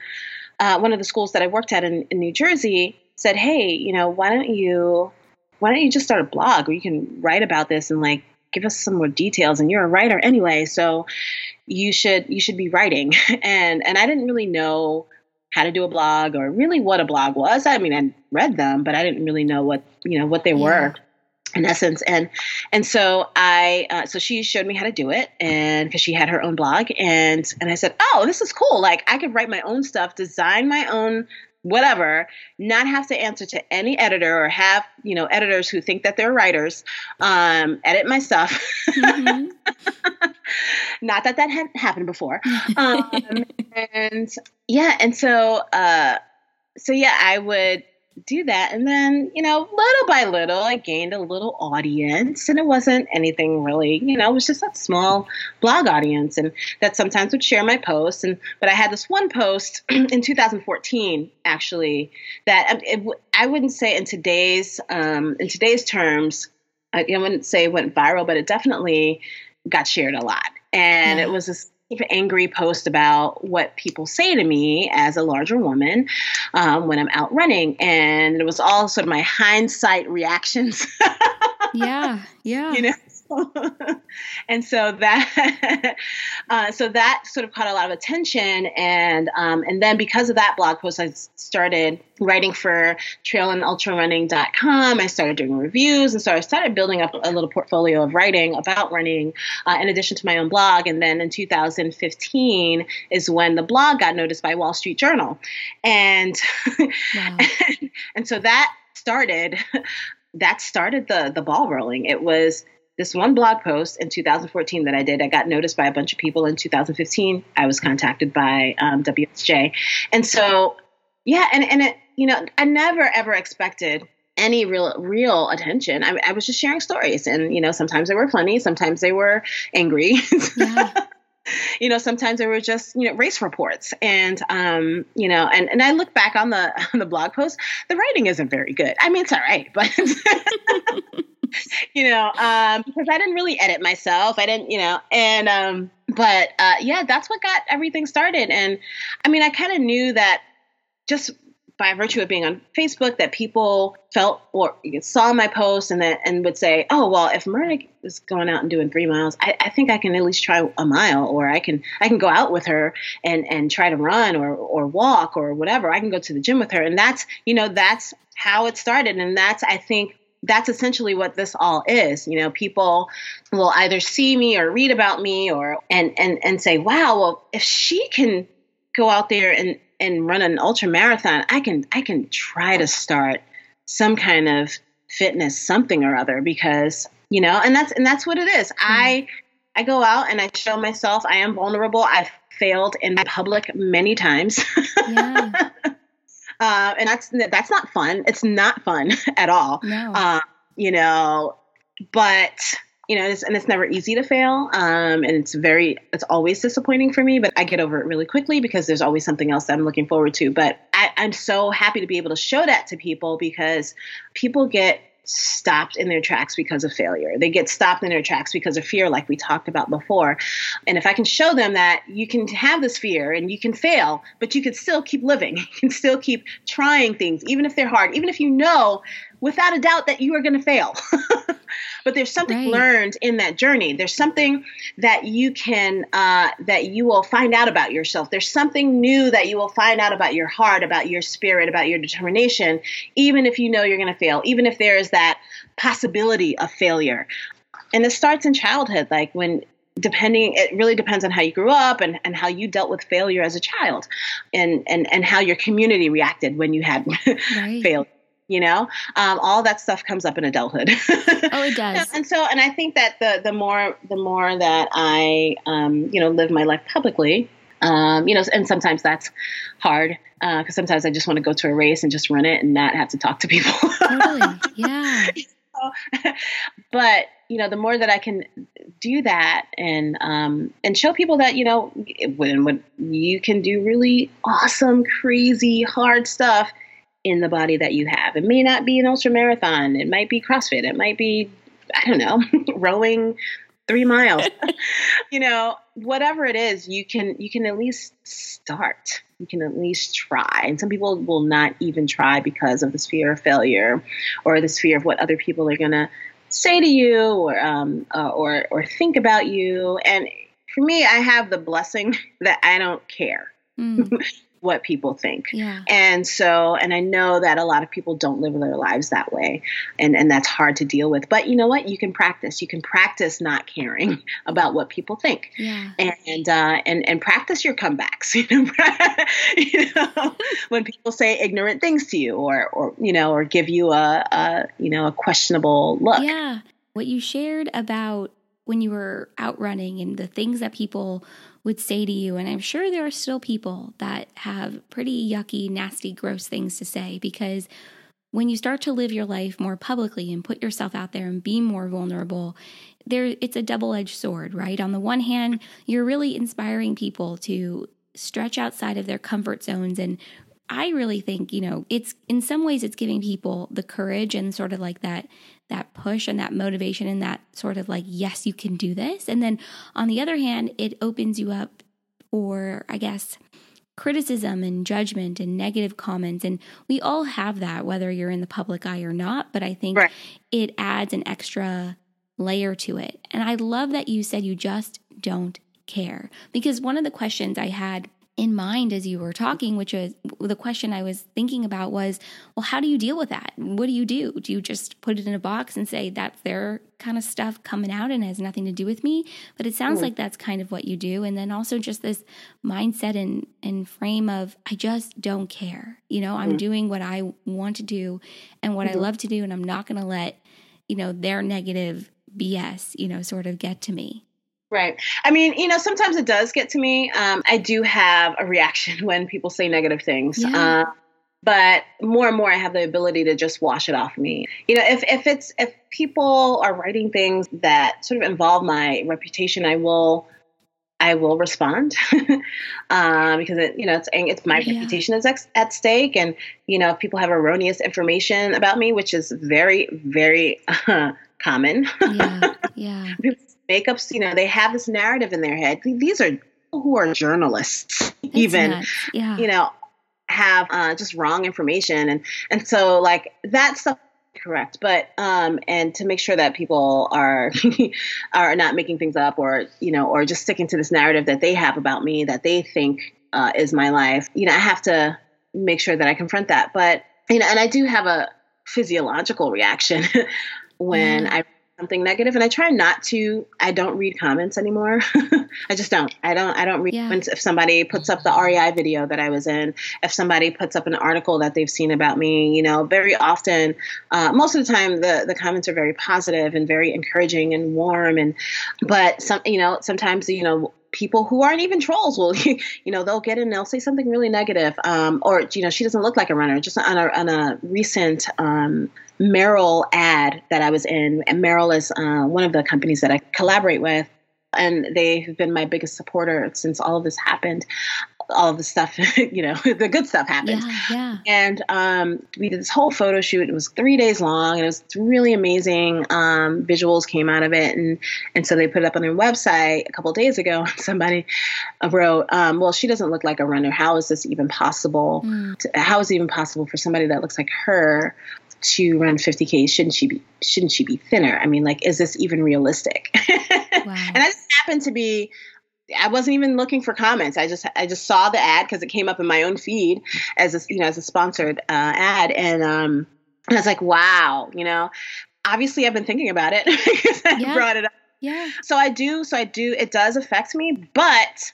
[SPEAKER 1] uh, one of the schools that I worked at in, in New Jersey said, "Hey, you know, why don't you why don't you just start a blog where you can write about this and like give us some more details. And you're a writer anyway so you should you should be writing. And and i didn't really know how to do a blog or really what a blog was. I mean i read them but i didn't really know what you know what they yeah. were in essence. And and so i uh, so she showed me how to do it and because she had her own blog. And and i said oh this is cool. Like i could write my own stuff design my own whatever, not have to answer to any editor or have, you know, editors who think that they're writers, um, edit my stuff. Mm-hmm. not that that had happened before. Um, and yeah, and so, uh, so yeah, I would do that. And then, you know, little by little, I gained a little audience. And it wasn't anything really, you know, it was just a small blog audience. And that sometimes would share my posts. And, but I had this one post in 2014, actually, that um, it, I wouldn't say in today's, um, in today's terms, I, I wouldn't say it went viral, but it definitely got shared a lot. And it was this angry post about what people say to me as a larger woman um, when I'm out running. And it was all sort of my hindsight reactions.
[SPEAKER 2] yeah, yeah.
[SPEAKER 1] You know, and so that uh, so that sort of caught a lot of attention and um, and then because of that blog post i started writing for trailandultrarunning.com i started doing reviews. And so i started building up a little portfolio of writing about running uh, in addition to my own blog. And then in 2015 is when the blog got noticed by wall street journal. And wow. and, and so that started that started the the ball rolling. It was this one blog post in 2014 that I did. I got noticed by a bunch of people in 2015. I was contacted by um, WSJ. And so, yeah, and, and it, you know, I never ever expected any real real attention. I, I was just sharing stories, and you know, sometimes they were funny, sometimes they were angry. Yeah. you know, sometimes they were just, you know, race reports. And, um, you know, and, and I look back on the, on the blog post, the writing isn't very good. I mean, it's all right, but you know, um, because I didn't really edit myself. I didn't, you know, and um, but uh, yeah, that's what got everything started. And I mean, I kind of knew that just by virtue of being on Facebook, that people felt or saw my post and that and would say, "Oh, well, if Mirna is going out and doing three miles, I, I think I can at least try a mile, or I can I can go out with her and and try to run or or walk or whatever. I can go to the gym with her." And that's you know that's how it started, and that's I think that's essentially what this all is. You know, people will either see me or read about me or and and and say, "Wow, well, if she can go out there and and run an ultra marathon, I can I can try to start some kind of fitness something or other because, you know, and that's and that's what it is. Mm-hmm. I I go out and I show myself I am vulnerable. I've failed in public many times. Yeah. uh, and that's that's not fun. It's not fun at all. No. Uh, you know, but you know, it's, and it's never easy to fail. Um, and it's very, it's always disappointing for me, but I get over it really quickly because there's always something else that I'm looking forward to. But I, I'm so happy to be able to show that to people because people get stopped in their tracks because of failure. They get stopped in their tracks because of fear, like we talked about before. And if I can show them that you can have this fear and you can fail, but you can still keep living, you can still keep trying things, even if they're hard, even if you know without a doubt that you are going to fail. but there's something right. learned in that journey. There's something that you can uh, that you will find out about yourself. There's something new that you will find out about your heart, about your spirit, about your determination, even if you know you're going to fail, even if there is that possibility of failure. And it starts in childhood, like when depending it really depends on how you grew up and, and how you dealt with failure as a child and and, and how your community reacted when you had right. failure you know? Um, all that stuff comes up in adulthood.
[SPEAKER 2] Oh it does.
[SPEAKER 1] And so and i think that the the more the more that i um, you know live my life publicly um, you know and sometimes that's hard because uh, sometimes i just want to go to a race and just run it and not have to talk to people.
[SPEAKER 2] Totally. Yeah.
[SPEAKER 1] But you know, the more that I can do that and um, and show people that you know when when you can do really awesome, crazy, hard stuff in the body that you have. It may not be an ultra marathon. It might be CrossFit. It might be I don't know, rowing three miles. you know, whatever it is, you can you can at least start. You can at least try. And some people will not even try because of this fear of failure or this fear of what other people are gonna say to you or um, uh, or or think about you. And for me, I have the blessing that I don't care. Mm. What people think.
[SPEAKER 2] Yeah.
[SPEAKER 1] And so, and I know that a lot of people don't live their lives that way, and and that's hard to deal with. But you know what? You can practice. You can practice not caring about what people think.
[SPEAKER 2] Yeah.
[SPEAKER 1] And uh, and and practice your comebacks. You know, you know, when people say ignorant things to you, or or you know, or give you a, a you know a questionable look.
[SPEAKER 2] Yeah. What you shared about when you were out running and the things that people would say to you. And I'm sure there are still people that have pretty yucky, nasty, gross things to say because when you start to live your life more publicly and put yourself out there and be more vulnerable, there it's a double-edged sword, right? On the one hand, you're really inspiring people to stretch outside of their comfort zones and I really think, you know, it's in some ways it's giving people the courage and sort of like that that push and that motivation and that sort of like yes, you can do this. And then on the other hand, it opens you up for I guess criticism and judgment and negative comments and we all have that whether you're in the public eye or not, but I think right. it adds an extra layer to it. And I love that you said you just don't care because one of the questions I had in mind as you were talking, which was the question I was thinking about was, well, how do you deal with that? What do you do? Do you just put it in a box and say that's their kind of stuff coming out and has nothing to do with me? But it sounds mm. like that's kind of what you do. And then also just this mindset and, and frame of, I just don't care. You know, I'm mm. doing what I want to do and what mm-hmm. I love to do, and I'm not going to let, you know, their negative BS, you know, sort of get to me.
[SPEAKER 1] Right. I mean, you know, sometimes it does get to me. Um, I do have a reaction when people say negative things. Yeah. Uh, but more and more, I have the ability to just wash it off me. You know, if, if it's if people are writing things that sort of involve my reputation, I will I will respond um, because it, you know it's it's my yeah. reputation is at stake, and you know if people have erroneous information about me, which is very very uh, common.
[SPEAKER 2] yeah, yeah.
[SPEAKER 1] People makeups, you know, they have this narrative in their head. These are people who are journalists,
[SPEAKER 2] That's
[SPEAKER 1] even,
[SPEAKER 2] yeah.
[SPEAKER 1] you know, have uh, just wrong information, and and so like that stuff correct but um and to make sure that people are are not making things up or you know or just sticking to this narrative that they have about me that they think uh, is my life you know i have to make sure that i confront that but you know and i do have a physiological reaction when mm. i something negative and i try not to. I don't read comments anymore. I just don't. I don't i don't read yeah. if somebody puts up the rei video that i was in if somebody puts up an article that they've seen about me you know very often uh, most of the time the the comments are very positive and very encouraging and warm and but some you know sometimes you know people who aren't even trolls will you know they'll get in and they'll say something really negative um, or you know she doesn't look like a runner just on a, on a recent um, Merrell ad that I was in. And Merrell is uh, one of the companies that I collaborate with. And they've been my biggest supporter since all of this happened. All the stuff, you know, the good stuff happened.
[SPEAKER 2] Yeah, yeah.
[SPEAKER 1] And um, we did this whole photo shoot. It was three days long, and it was really amazing. Um, visuals came out of it, and and so they put it up on their website a couple days ago. Somebody wrote, um, "Well, she doesn't look like a runner. How is this even possible? Mm. How is it even possible for somebody that looks like her to run 50k shouldn't she be shouldn't she be thinner i mean like is this even realistic wow. and i just happened to be I wasn't even looking for comments. I just I just saw the ad because it came up in my own feed as a you know as a sponsored uh, ad, and um, I was like, wow, you know. Obviously, I've been thinking about it because I yeah. brought it up.
[SPEAKER 2] Yeah.
[SPEAKER 1] So I do. So I do. It does affect me, but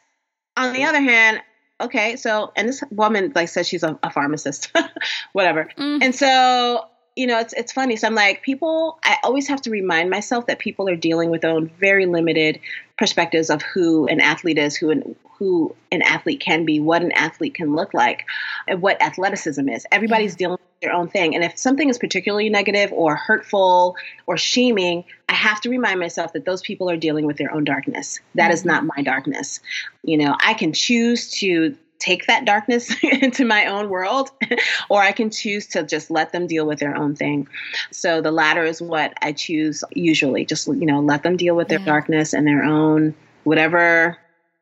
[SPEAKER 1] on the other hand, okay. So and this woman like says she's a, a pharmacist, whatever, mm. and so you know, it's it's funny. So I'm like, people. I always have to remind myself that people are dealing with their own very limited perspectives of who an athlete is, who an who an athlete can be, what an athlete can look like, and what athleticism is. Everybody's dealing with their own thing. And if something is particularly negative or hurtful or shaming, I have to remind myself that those people are dealing with their own darkness. That mm-hmm. is not my darkness. You know, I can choose to take that darkness into my own world, or I can choose to just let them deal with their own thing. So the latter is what I choose usually. Just, you know, let them deal with their yeah. darkness and their own whatever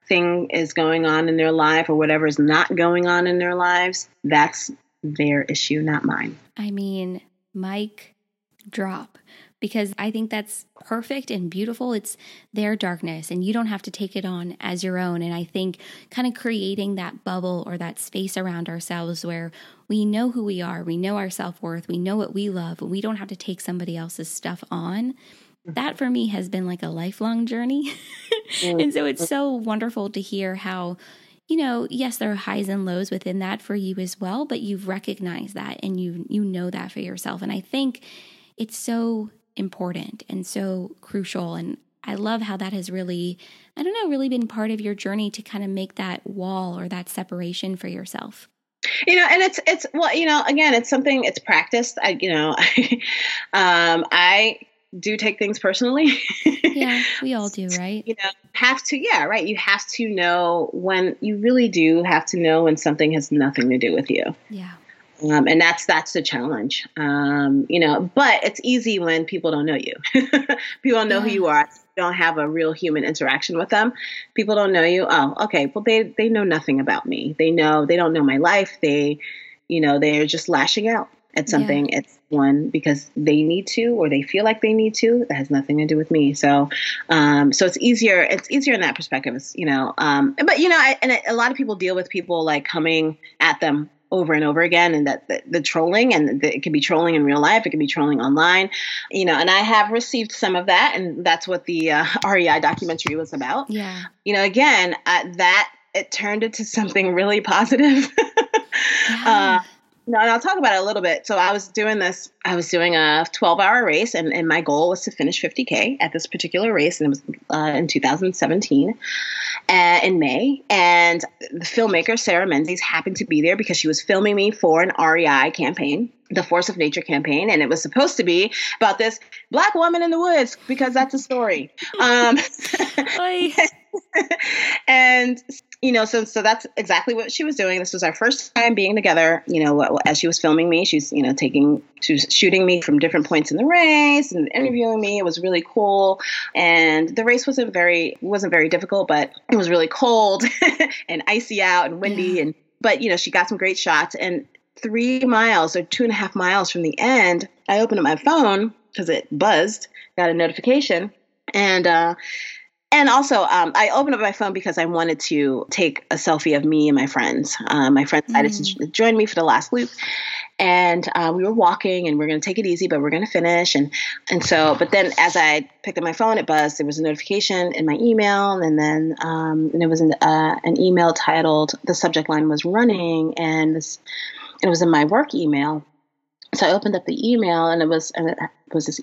[SPEAKER 1] thing is going on in their life or whatever is not going on in their lives. That's their issue, not mine.
[SPEAKER 2] I mean, mic drop because I think that's perfect and beautiful. It's their darkness, and you don't have to take it on as your own. And I think kind of creating that bubble or that space around ourselves where we know who we are, we know our self worth, we know what we love, we don't have to take somebody else's stuff on. That for me has been like a lifelong journey. and so it's so wonderful to hear how you know, yes, there are highs and lows within that for you as well, but you've recognized that and you you know that for yourself. And I think it's so important and so crucial. And I love how that has really, I don't know, really been part of your journey to kind of make that wall or that separation for yourself.
[SPEAKER 1] You know, and it's it's well, you know, again, it's something it's practiced. I you know, um, I do take things personally.
[SPEAKER 2] yeah, we all do, right?
[SPEAKER 1] You know, have to, yeah, right. You have to know when you really do have to know when something has nothing to do with you.
[SPEAKER 2] Yeah.
[SPEAKER 1] Um, and that's that's the challenge, um, you know. But it's easy when people don't know you. people don't know yeah. who you are. You don't have a real human interaction with them. People don't know you. Oh, okay. Well, they they know nothing about me. They know they don't know my life. They, you know, they're just lashing out at something. Yeah. It's one because they need to or they feel like they need to. That has nothing to do with me. So, um, so it's easier. It's easier in that perspective. It's, you know, um, but you know, I, and a lot of people deal with people like coming at them over and over again and that the, the trolling and the, it can be trolling in real life it can be trolling online you know and i have received some of that and that's what the uh, rei documentary was about
[SPEAKER 2] yeah
[SPEAKER 1] you know again uh, that it turned into something really positive yeah. uh, no, and I'll talk about it a little bit. So I was doing this, I was doing a 12 hour race, and, and my goal was to finish 50K at this particular race, and it was uh, in 2017 uh, in May. And the filmmaker, Sarah Menzies, happened to be there because she was filming me for an REI campaign the Force of Nature campaign, and it was supposed to be about this black woman in the woods because that's a story. Um, and you know, so so that's exactly what she was doing. This was our first time being together. You know, as she was filming me, she's you know taking she was shooting me from different points in the race and interviewing me. It was really cool, and the race wasn't very wasn't very difficult, but it was really cold and icy out and windy and. But you know, she got some great shots, and three miles or two and a half miles from the end, I opened up my phone because it buzzed, got a notification, and uh, and also, um, I opened up my phone because I wanted to take a selfie of me and my friends. Uh, my friends decided mm. to join me for the last loop, and uh, we were walking, and we are going to take it easy, but we're going to finish. And and so, but then as I picked up my phone, it buzzed. There was a notification in my email, and then um, and it was an, uh, an email titled. The subject line was running, and this it was in my work email. So I opened up the email, and it was and it was this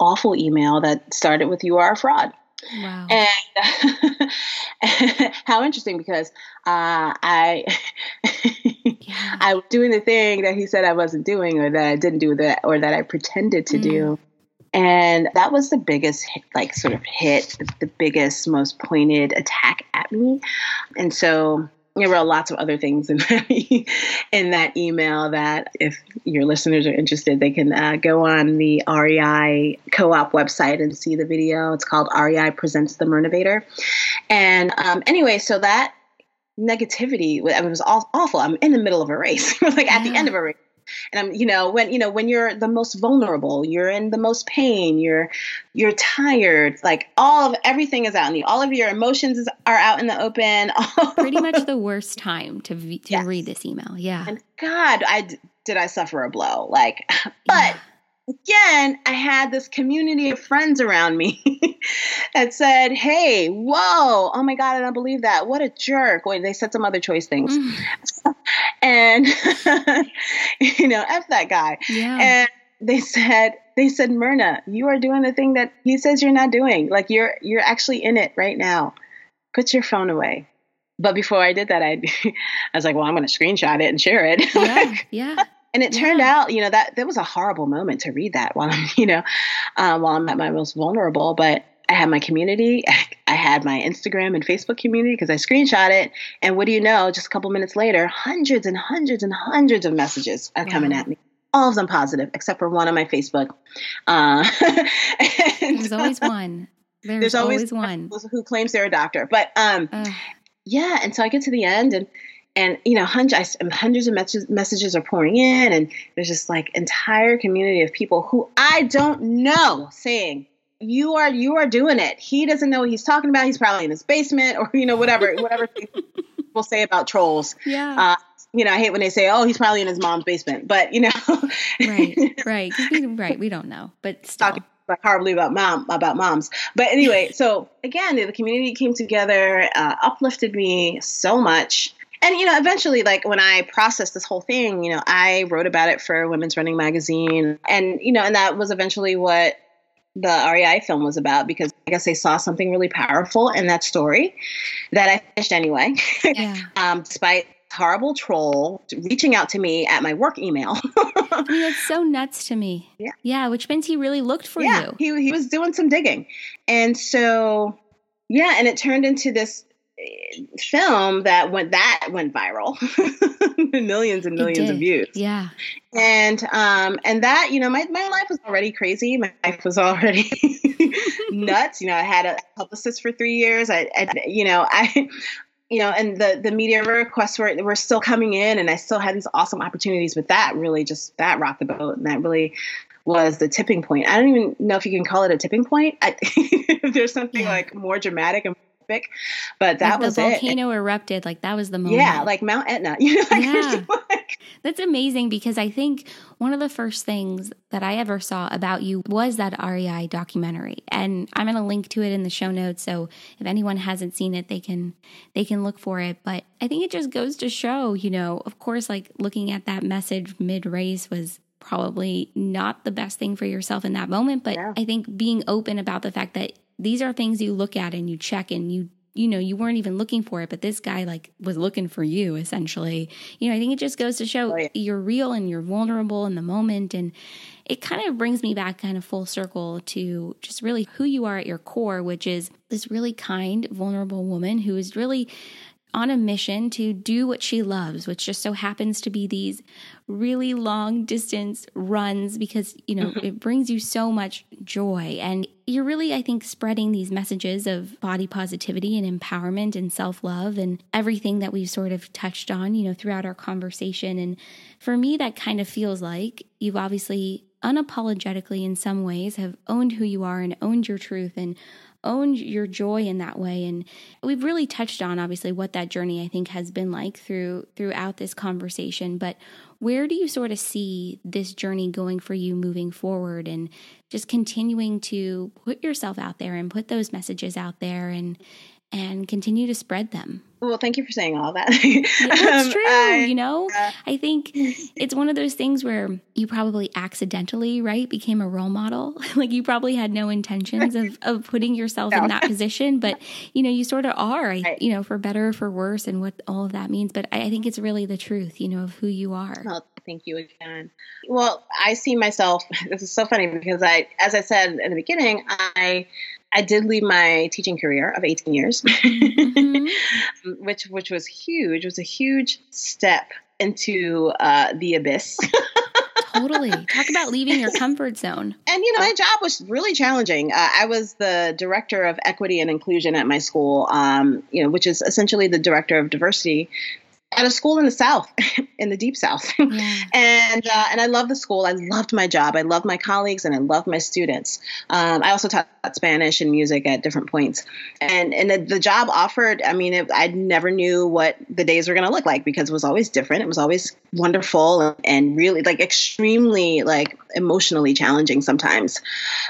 [SPEAKER 1] awful email that started with "You are a fraud."
[SPEAKER 2] Wow.
[SPEAKER 1] And how interesting because uh, I yeah. I was doing the thing that he said I wasn't doing or that I didn't do that or that I pretended to mm. do. And that was the biggest hit, like sort of hit, the biggest, most pointed attack at me. And so there were lots of other things in that, in that email that if your listeners are interested, they can uh, go on the REI co-op website and see the video. It's called REI Presents the Mirnavator. And um, anyway, so that negativity, I mean, it was awful. I'm in the middle of a race, like at the end of a race and I'm, you know, when you know when you're the most vulnerable, you're in the most pain, you're you're tired, like all of everything is out in the all of your emotions are out in the open.
[SPEAKER 2] Pretty much the worst time to to yes. read this email. Yeah.
[SPEAKER 1] And God, I did I suffer a blow, like, but. Yeah again, I had this community of friends around me that said, Hey, whoa, oh my God, I don't believe that. What a jerk. Wait, they said some other choice things. Mm. And, you know, F that guy.
[SPEAKER 2] Yeah.
[SPEAKER 1] And they said they said Mirna, you are doing the thing that he says you're not doing. Like you're you're actually in it right now. Put your phone away. But before I did that, I I was like, well, I'm going to screenshot it and share it.
[SPEAKER 2] Yeah, yeah.
[SPEAKER 1] And it turned yeah. out, you know, that that was a horrible moment to read that while I'm, you know, um, while I'm at my most vulnerable. But I had my community. I had my Instagram and Facebook community because I screenshot it. And what do you know? Just a couple minutes later, hundreds and hundreds and hundreds of messages are wow. coming at me. All of them positive, except for one on my Facebook. Uh,
[SPEAKER 2] There's always one. There's, There's always, always, one
[SPEAKER 1] who claims they're a doctor. But um, uh. yeah, and so I get to the end and and you know hundreds hundreds of messages, messages are pouring in and there's just like entire community of people who i don't know saying you are you are doing it. He doesn't know what he's talking about. He's probably in his basement or you know whatever whatever people say about trolls.
[SPEAKER 2] Yeah. Uh,
[SPEAKER 1] you know i hate when they say oh he's probably in his mom's basement but you know.
[SPEAKER 2] Right right. We, right we don't know but still. talking
[SPEAKER 1] horribly about mom about moms. But anyway so again the community came together uh, uplifted me so much. And you know eventually like when i processed this whole thing you know i wrote about it for women's running magazine. And you know and that was eventually what the REI film was about because I guess they saw something really powerful in that story that I finished anyway. Yeah. um, despite horrible troll reaching out to me at my work email.
[SPEAKER 2] I mean, that's so nuts to me.
[SPEAKER 1] Yeah.
[SPEAKER 2] Yeah, which means he really looked for
[SPEAKER 1] yeah, you. He, he was doing some digging. And so, yeah, and it turned into this film that went that went viral millions and millions of views
[SPEAKER 2] yeah
[SPEAKER 1] and um and that you know my, my life was already crazy my life was already nuts you know i had a publicist for three years I, I you know i you know, and the the media requests were were still coming in, and I still had these awesome opportunities. But that really just that rocked the boat, and that really was the tipping point. I don't even know if you can call it a tipping point. I, there's something yeah. like more dramatic and but that
[SPEAKER 2] like
[SPEAKER 1] was
[SPEAKER 2] the volcano it. erupted. Like that was the moment.
[SPEAKER 1] Yeah, like Mount Etna. You know, like,
[SPEAKER 2] yeah. Like, That's amazing because I think one of the first things that I ever saw about you was that REI documentary, and I'm going to link to it in the show notes. So if anyone hasn't seen it, they can they can look for it. But I think it just goes to show, you know, of course, like looking at that message mid race was probably not the best thing for yourself in that moment. But yeah. I think being open about the fact that these are things you look at and you check and you you know you weren't even looking for it but this guy like was looking for you essentially you know i think it just goes to show oh, yeah. you're real and you're vulnerable in the moment and it kind of brings me back kind of full circle to just really who you are at your core which is this really kind vulnerable woman who is really on a mission to do what she loves, which just so happens to be these really long distance runs because, you know, mm-hmm. it brings you so much joy. And you're really, I think, spreading these messages of body positivity and empowerment and self love and everything that we've sort of touched on, you know, throughout our conversation. And for me, that kind of feels like you've obviously unapologetically, in some ways, have owned who you are and owned your truth and own your joy in that way. And we've really touched on obviously what that journey i think has been like through throughout this conversation. But where do you sort of see this journey going for you moving forward? And just continuing to put yourself out there and put those messages out there and and continue to spread them
[SPEAKER 1] well, thank you for saying all that.
[SPEAKER 2] yeah, that's um, true. I, you know, uh, I think it's one of those things where you probably accidentally, right, became a role model. like you probably had no intentions of, of putting yourself no. in that position, but you know, you sort of are, right. you know, for better or for worse and what all of that means. But I, I think it's really the truth, you know, of who you are.
[SPEAKER 1] Well, thank you again. Well, I see myself, this is so funny because I, as I said in the beginning, I I did leave my teaching career of 18 years, mm-hmm. which which was huge. It was a huge step into uh, the abyss.
[SPEAKER 2] totally. Talk about leaving your comfort zone.
[SPEAKER 1] And you know, my job was really challenging. Uh, I was the director of equity and inclusion at my school, um, you know, which is essentially the director of diversity at a school in the South, in the deep South. Yeah. and uh, and I love the school. I loved my job. I loved my colleagues, and I loved my students. Um, I also taught Spanish and music at different points. And and the, the job offered. I mean, it, I never knew what the days were going to look like because it was always different. It was always wonderful and, and really like extremely like emotionally challenging sometimes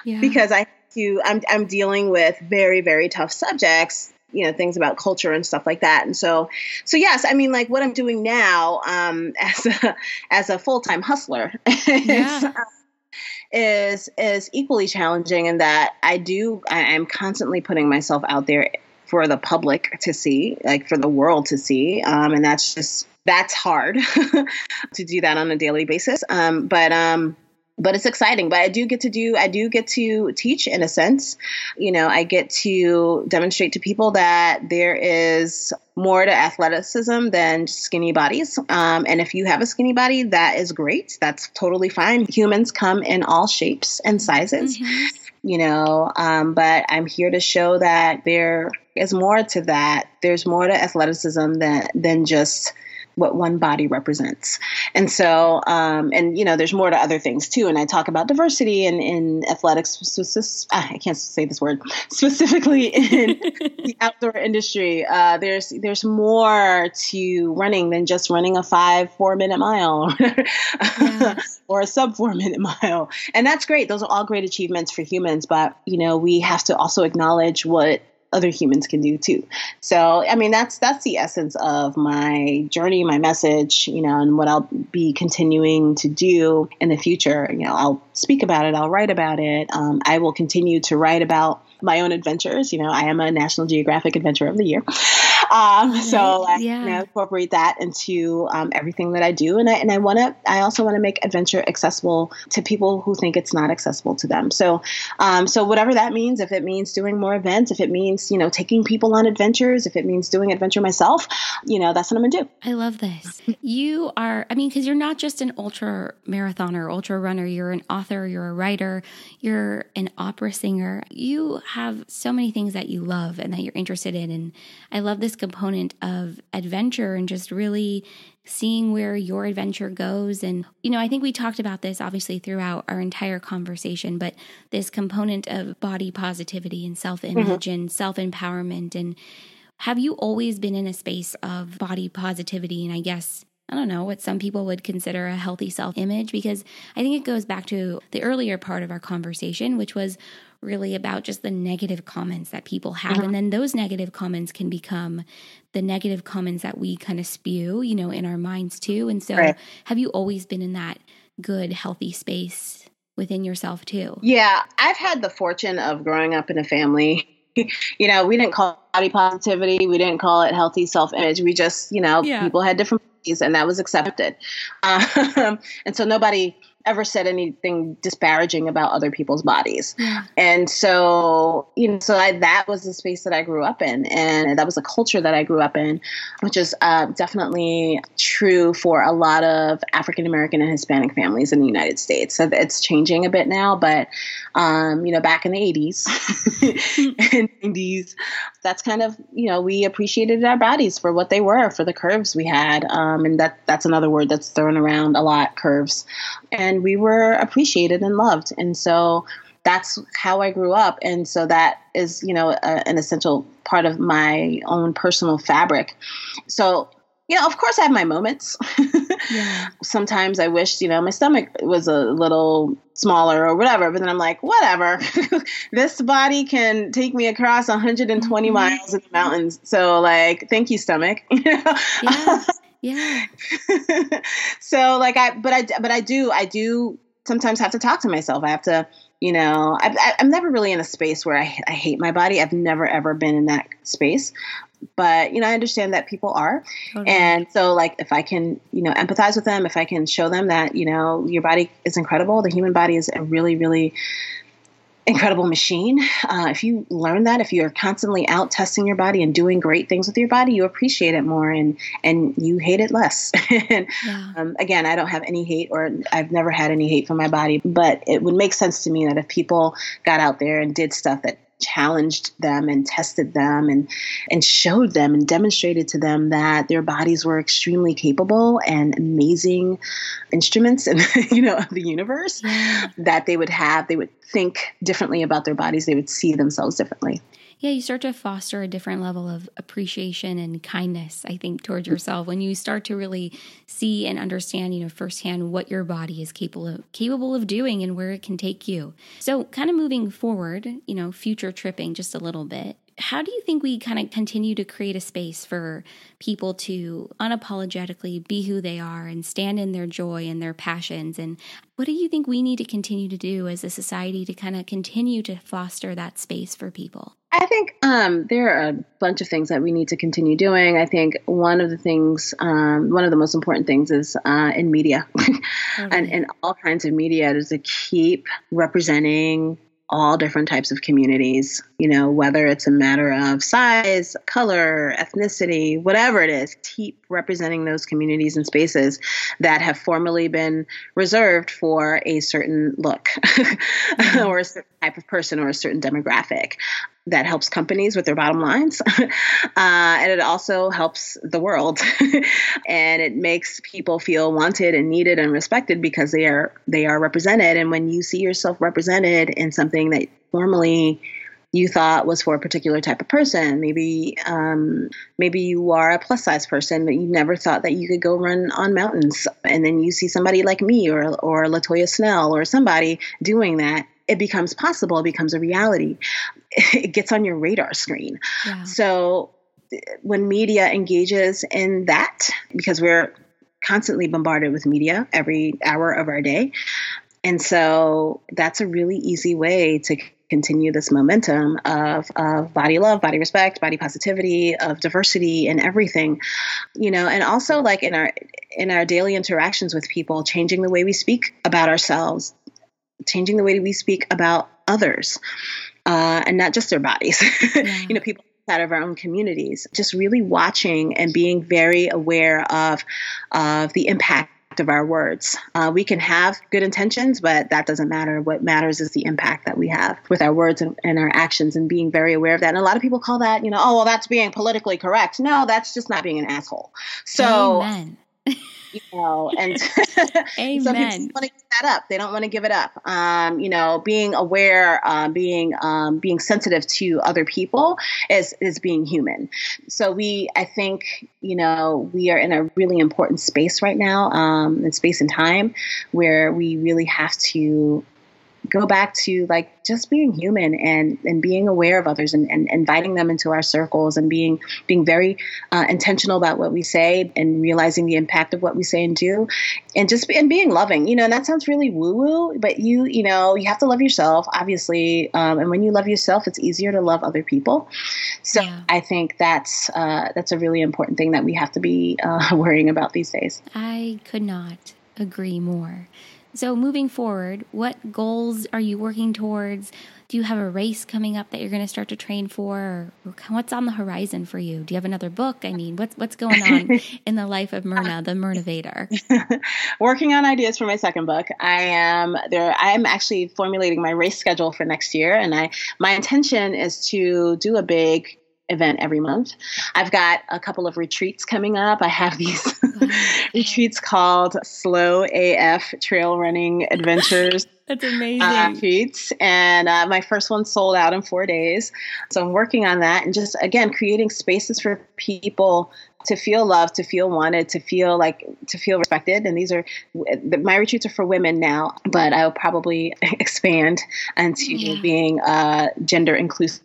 [SPEAKER 1] yeah. because I. To, I'm, I'm dealing with very, very tough subjects you know things about culture and stuff like that and so so yes i mean like what i'm doing now um as a as a full-time hustler
[SPEAKER 2] yeah.
[SPEAKER 1] is is equally challenging in that I do I am constantly putting myself out there for the public to see, like for the world to see, um, and that's just that's hard to do that on a daily basis. Um, but um, but it's exciting. But I do get to do, I do get to teach in a sense. You know, I get to demonstrate to people that there is more to athleticism than skinny bodies. Um, and if you have a skinny body, that is great. That's totally fine. Humans come in all shapes and sizes. Mm-hmm. You know, um, but I'm here to show that there is more to that. There's more to athleticism than than just what one body represents. And so, um, and you know, there's more to other things too. And I talk about diversity in, in athletics. Ah, I can't say this word specifically in the outdoor industry. Uh, there's there's more to running than just running a five four minute mile or a sub four minute mile. And that's great. Those are all great achievements for humans. But you know, we have to also acknowledge what other humans can do too. So, I mean, that's that's the essence of my journey, my message, you know, and what I'll be continuing to do in the future. You know, I'll speak about it, I'll write about it. Um, I will continue to write about my own adventures. You know, I am a National Geographic Adventurer of the Year. Um, so I yeah. you know, incorporate that into um, everything that I do, and I and I want to. I also want to make adventure accessible to people who think it's not accessible to them. So, um, so whatever that means, if it means doing more events, if it means you know taking people on adventures, if it means doing adventure myself, you know that's what I'm gonna do.
[SPEAKER 2] I love this. You are. I mean, because you're not just an ultra marathoner, ultra runner. You're an author. You're a writer. You're an opera singer. You have so many things that you love and that you're interested in, and I love this component of adventure and just really seeing where your adventure goes. And, you know, I think we talked about this obviously throughout our entire conversation, but this component of body positivity and self image mm-hmm. and self empowerment. And have you always been in a space of body positivity? And I guess I don't know, what some people would consider a healthy self image, because I think it goes back to the earlier part of our conversation, which was really about just the negative comments that people have. Uh-huh. And then those negative comments can become the negative comments that we kind of spew, you know, in our minds too. And so, right. have you always been in that good, healthy space within yourself too?
[SPEAKER 1] Yeah, I've had the fortune of growing up in a family. you know, we didn't call it body positivity, we didn't call it healthy self image. We just, you know, yeah. people had different and that was accepted. Um, and so nobody ever said anything disparaging about other people's bodies. And so, you know, so I, that was the space that I grew up in. And that was a culture that I grew up in, which is uh, definitely true for a lot of African American and Hispanic families in the United States. So it's changing a bit now, but, um, you know, back in the 80s and 90s, that's kind of, you know, we appreciated our bodies for what they were, for the curves we had. Um, and that that's another word that's thrown around a lot, curves. And and we were appreciated and loved. And so that's how I grew up. And so that is, you know, a, an essential part of my own personal fabric. So, you know, of course, I have my moments. yeah. Sometimes I wish, you know, my stomach was a little smaller or whatever, but then I'm like, whatever. this body can take me across 120 mm-hmm. miles in the mountains. So, like, thank you, stomach.
[SPEAKER 2] yeah. Yeah.
[SPEAKER 1] so like I, but I, but I do, I do sometimes have to talk to myself. I have to, you know, I, I'm never really in a space where I, I hate my body. I've never ever been in that space. But you know, I understand that people are, totally. and so like if I can, you know, empathize with them, if I can show them that you know your body is incredible, the human body is a really, really incredible machine. Uh, if you learn that, if you're constantly out testing your body and doing great things with your body, you appreciate it more and and you hate it less. and, yeah. um, again, I don't have any hate, or I've never had any hate for my body, but it would make sense to me that if people got out there and did stuff that challenged them and tested them and and showed them and demonstrated to them that their bodies were extremely capable and amazing instruments and you know of the universe that they would have they would think differently about their bodies. They would see themselves differently
[SPEAKER 2] yeah, you start to foster a different level of appreciation and kindness, I think, towards mm-hmm. yourself when you start to really see and understand, you know, firsthand what your body is capable of capable of doing and where it can take you. So kind of moving forward, you know, future tripping just a little bit. How do you think we kind of continue to create a space for people to unapologetically be who they are and stand in their joy and their passions? And what do you think we need to continue to do as a society to kind of continue to foster that space for people?
[SPEAKER 1] I think um, there are a bunch of things that we need to continue doing. I think one of the things, um, one of the most important things is uh, in media and in all kinds of media is to keep representing all different types of communities, you know, whether it's a matter of size, color, ethnicity, whatever it is, keep representing those communities and spaces that have formerly been reserved for a certain look mm-hmm. or a certain type of person or a certain demographic that helps companies with their bottom lines. uh, and it also helps the world. and it makes people feel wanted and needed and respected because they are they are represented. And when you see yourself represented in something that formerly you thought was for a particular type of person. Maybe um, maybe you are a plus size person, but you never thought that you could go run on mountains. And then you see somebody like me or or Latoya Snell or somebody doing that, it becomes possible, it becomes a reality. It gets on your radar screen. Yeah. So when media engages in that, because we're constantly bombarded with media every hour of our day. And so that's a really easy way to continue this momentum of, of body love, body respect, body positivity, of diversity and everything, you know, and also like in our in our daily interactions with people, changing the way we speak about ourselves, changing the way we speak about others, uh, and not just their bodies. Yeah. you know, people out of our own communities. Just really watching and being very aware of of the impact of our words. Uh, we can have good intentions, but that doesn't matter. What matters is the impact that we have with our words and, and, our actions and being very aware of that. And a lot of people call that, you know, oh, well, that's being politically correct. No, that's just not being an asshole. So, Amen you know, and some people want to give that up. They don't want to give it up. Um, you know, being aware, uh, being um, being sensitive to other people is is being human. So we, I think, you know, we are in a really important space right now, um, in space and time, where we really have to go back to like just being human and and being aware of others and, and inviting them into our circles and being being very uh, intentional about what we say and realizing the impact of what we say and do. And just and being loving you know and that sounds really woo woo but you you know you have to love yourself obviously um, and when you love yourself it's easier to love other people. So yeah. I think that's uh, that's a really important thing that we have to be uh, worrying about these days.
[SPEAKER 2] I could not agree more so, moving forward, what goals are you working towards? Do you have a race coming up that you're going to start to train for? Or what's on the horizon for you? Do you have another book? I mean, what's what's going on in the life of Mirna, the Mirnavator?
[SPEAKER 1] working on ideas for my second book. I am there. I am actually formulating my race schedule for next year, and I my intention is to do a big event every month. I've got a couple of retreats coming up. I have these retreats called Slow AF Trail Running Adventures.
[SPEAKER 2] That's amazing. Uh,
[SPEAKER 1] retreats. And uh, my first one sold out in four days. So I'm working on that and just, again, creating spaces for people to feel loved, to feel wanted, to feel like to feel respected. And these are my retreats are for women now, but I'll probably expand into yeah. being uh, gender inclusive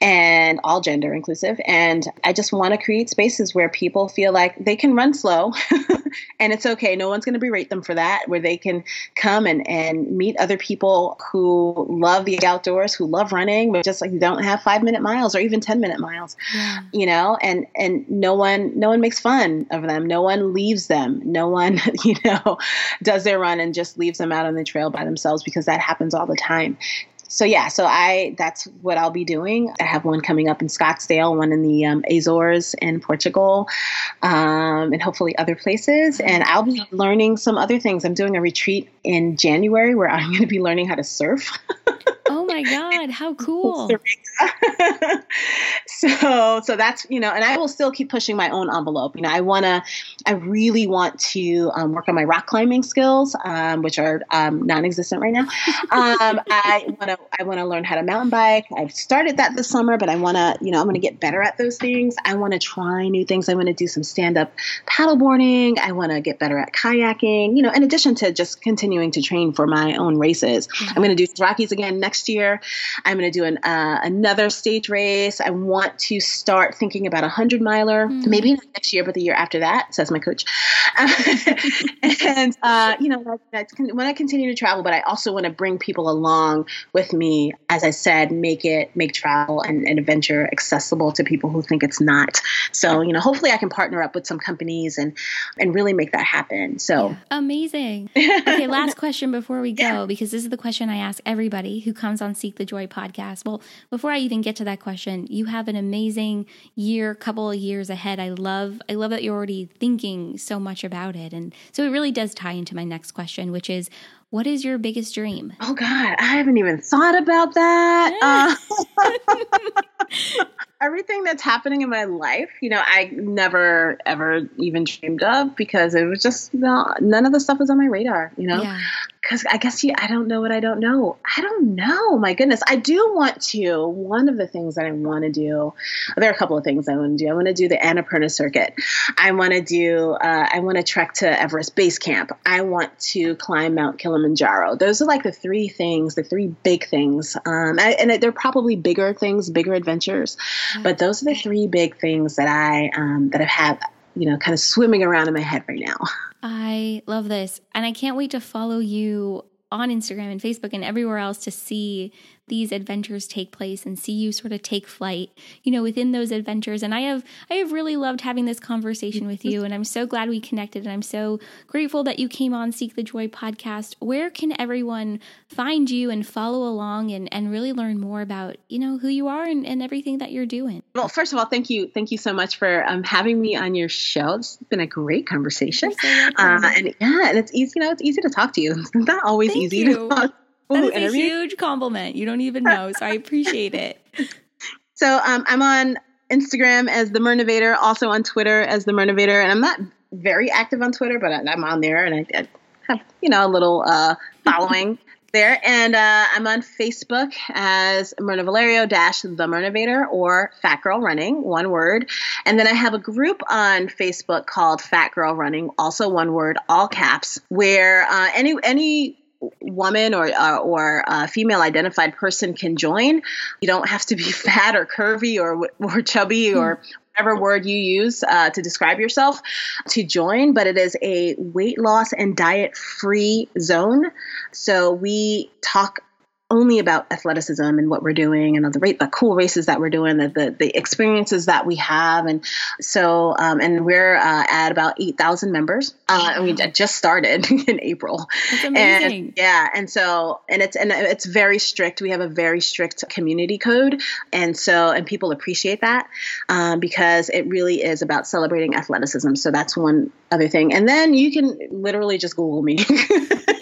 [SPEAKER 1] and all gender inclusive. And I just want to create spaces where people feel like they can run slow and it's okay. No one's going to berate them for that, where they can come and, and meet other people who love the outdoors, who love running, but just like you don't have five minute miles or even 10 minute miles, yeah. you know, and, and no one, no one makes fun of them. No one leaves them. No one, you know, does their run and just leaves them out on the trail by themselves because that happens all the time so yeah, so I that's what I'll be doing. I have one coming up in Scottsdale, one in the um, Azores in Portugal, um, and hopefully other places. And I'll be learning some other things. I'm doing a retreat in January where I'm going to be learning how to surf.
[SPEAKER 2] my god, how cool!
[SPEAKER 1] so so that's you know, and I will still keep pushing my own envelope. You know, I want to, I really want to um, work on my rock climbing skills, um, which are um, non-existent right now. Um, I want to I want to learn how to mountain bike. I've started that this summer, but I want to you know I'm going to get better at those things. I want to try new things. I want to do some stand-up paddleboarding. I want to get better at kayaking. You know, in addition to just continuing to train for my own races. I'm going to do Rockies again next year year. I'm going to do an, uh, another stage race. I want to start thinking about a hundred miler, mm. maybe next year, but the year after that, says my coach. and uh, you know, that's when I continue to travel, but I also want to bring people along with me. As I said, make it make travel and, and adventure accessible to people who think it's not. So you know, hopefully, I can partner up with some companies and and really make that happen. So yeah.
[SPEAKER 2] amazing. Okay, last question before we go, yeah. because this is the question I ask everybody who comes on Seek the Joy podcast. Well, before I even get to that question, you have an amazing year, couple of years ahead. I love I love that you're already thinking so much about it. And so it really does tie into my next question, which is what is your biggest dream?
[SPEAKER 1] Oh God, I haven't even thought about that. uh, everything that's happening in my life, you know, I never ever even dreamed of because it was just not, none of the stuff was on my radar, you know. Yeah because I guess you, I don't know what I don't know. I don't know. My goodness. I do want to. One of the things that I want to do, there are a couple of things I want to do. I want to do the Annapurna circuit. I want to do, uh, I want to trek to Everest Base Camp. I want to climb Mount Kilimanjaro. Those are like the three things, the three big things. Um, I, and they're probably bigger things, bigger adventures. But those are the three big things that I, um, that I have, you know, kind of swimming around in my head right now.
[SPEAKER 2] I love this. And I can't wait to follow you on Instagram and Facebook and everywhere else to see these adventures take place and see you sort of take flight, you know, within those adventures. And I have I have really loved having this conversation with you and I'm so glad we connected and I'm so grateful that you came on Seek the Joy podcast. Where can everyone find you and follow along and, and really learn more about, you know, who you are and, and everything that you're doing?
[SPEAKER 1] Well, first of all, thank you. Thank you so much for um, having me on your show. It's been a great conversation. So uh, and yeah, and it's easy, you know, it's easy to talk to you. It's not always
[SPEAKER 2] thank
[SPEAKER 1] easy
[SPEAKER 2] you. to talk that is interview? a huge compliment. You don't even know, so I appreciate it.
[SPEAKER 1] So um, I'm on Instagram as the Mirnavator, also on Twitter as the Mirnavator, and I'm not very active on Twitter, but I'm on there, and I, I have you know a little uh, following there. And uh, I'm on Facebook as Mirna Valerio dash the Mirnavator or Fat Girl Running, one word. And then I have a group on Facebook called Fat Girl Running, also one word, all caps, where uh, any any woman or uh, or uh, female identified person can join. You don't have to be fat or curvy or or chubby mm. or whatever word you use uh, to describe yourself to join, but it is a weight loss and diet free zone. So we talk only about athleticism and what we're doing and the rate the cool races that we're doing the the, the experiences that we have. And so um, and we're uh, at about 8000 members. Uh, and we just started in april.
[SPEAKER 2] That's amazing.
[SPEAKER 1] and yeah and so and it's and it's very strict. We have a very strict community code. And so and people appreciate that um, because it really is about celebrating athleticism. So that's one other thing. And then you can literally just google me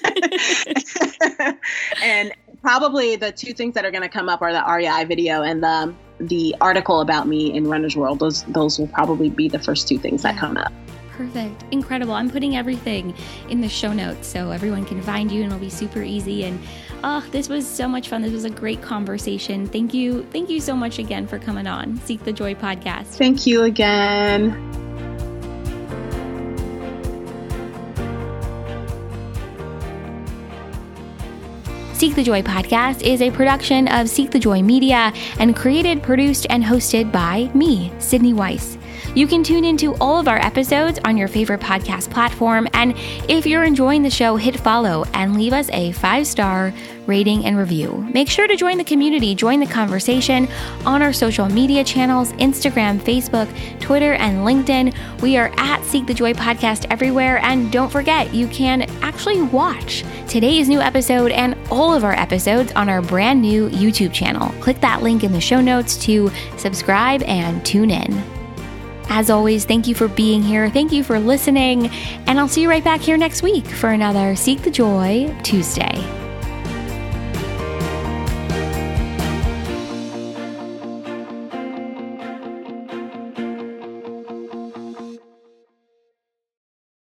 [SPEAKER 1] probably the two things that are going to come up are the REI video and the the article about me in Runner's World. Those those will probably be the first two things that come up.
[SPEAKER 2] Perfect. Incredible. I'm putting everything in the show notes so everyone can find you and it'll be super easy and oh, this was so much fun. This was a great conversation. Thank you. Thank you so much again for coming on Seek the Joy podcast.
[SPEAKER 1] Thank you again.
[SPEAKER 2] Seek the Joy podcast is a production of Seek the Joy Media and created, produced, and hosted by me, Sydney Weiss. You can tune into all of our episodes on your favorite podcast platform. And if you're enjoying the show, hit follow and leave us a five star rating and review. Make sure to join the community, join the conversation on our social media channels Instagram, Facebook, Twitter, and LinkedIn. We are at Seek the Joy Podcast everywhere. And don't forget, you can actually watch today's new episode and all of our episodes on our brand new YouTube channel. Click that link in the show notes to subscribe and tune in. As always, thank you for being here. Thank you for listening. And I'll see you right back here next week for another Seek the Joy Tuesday.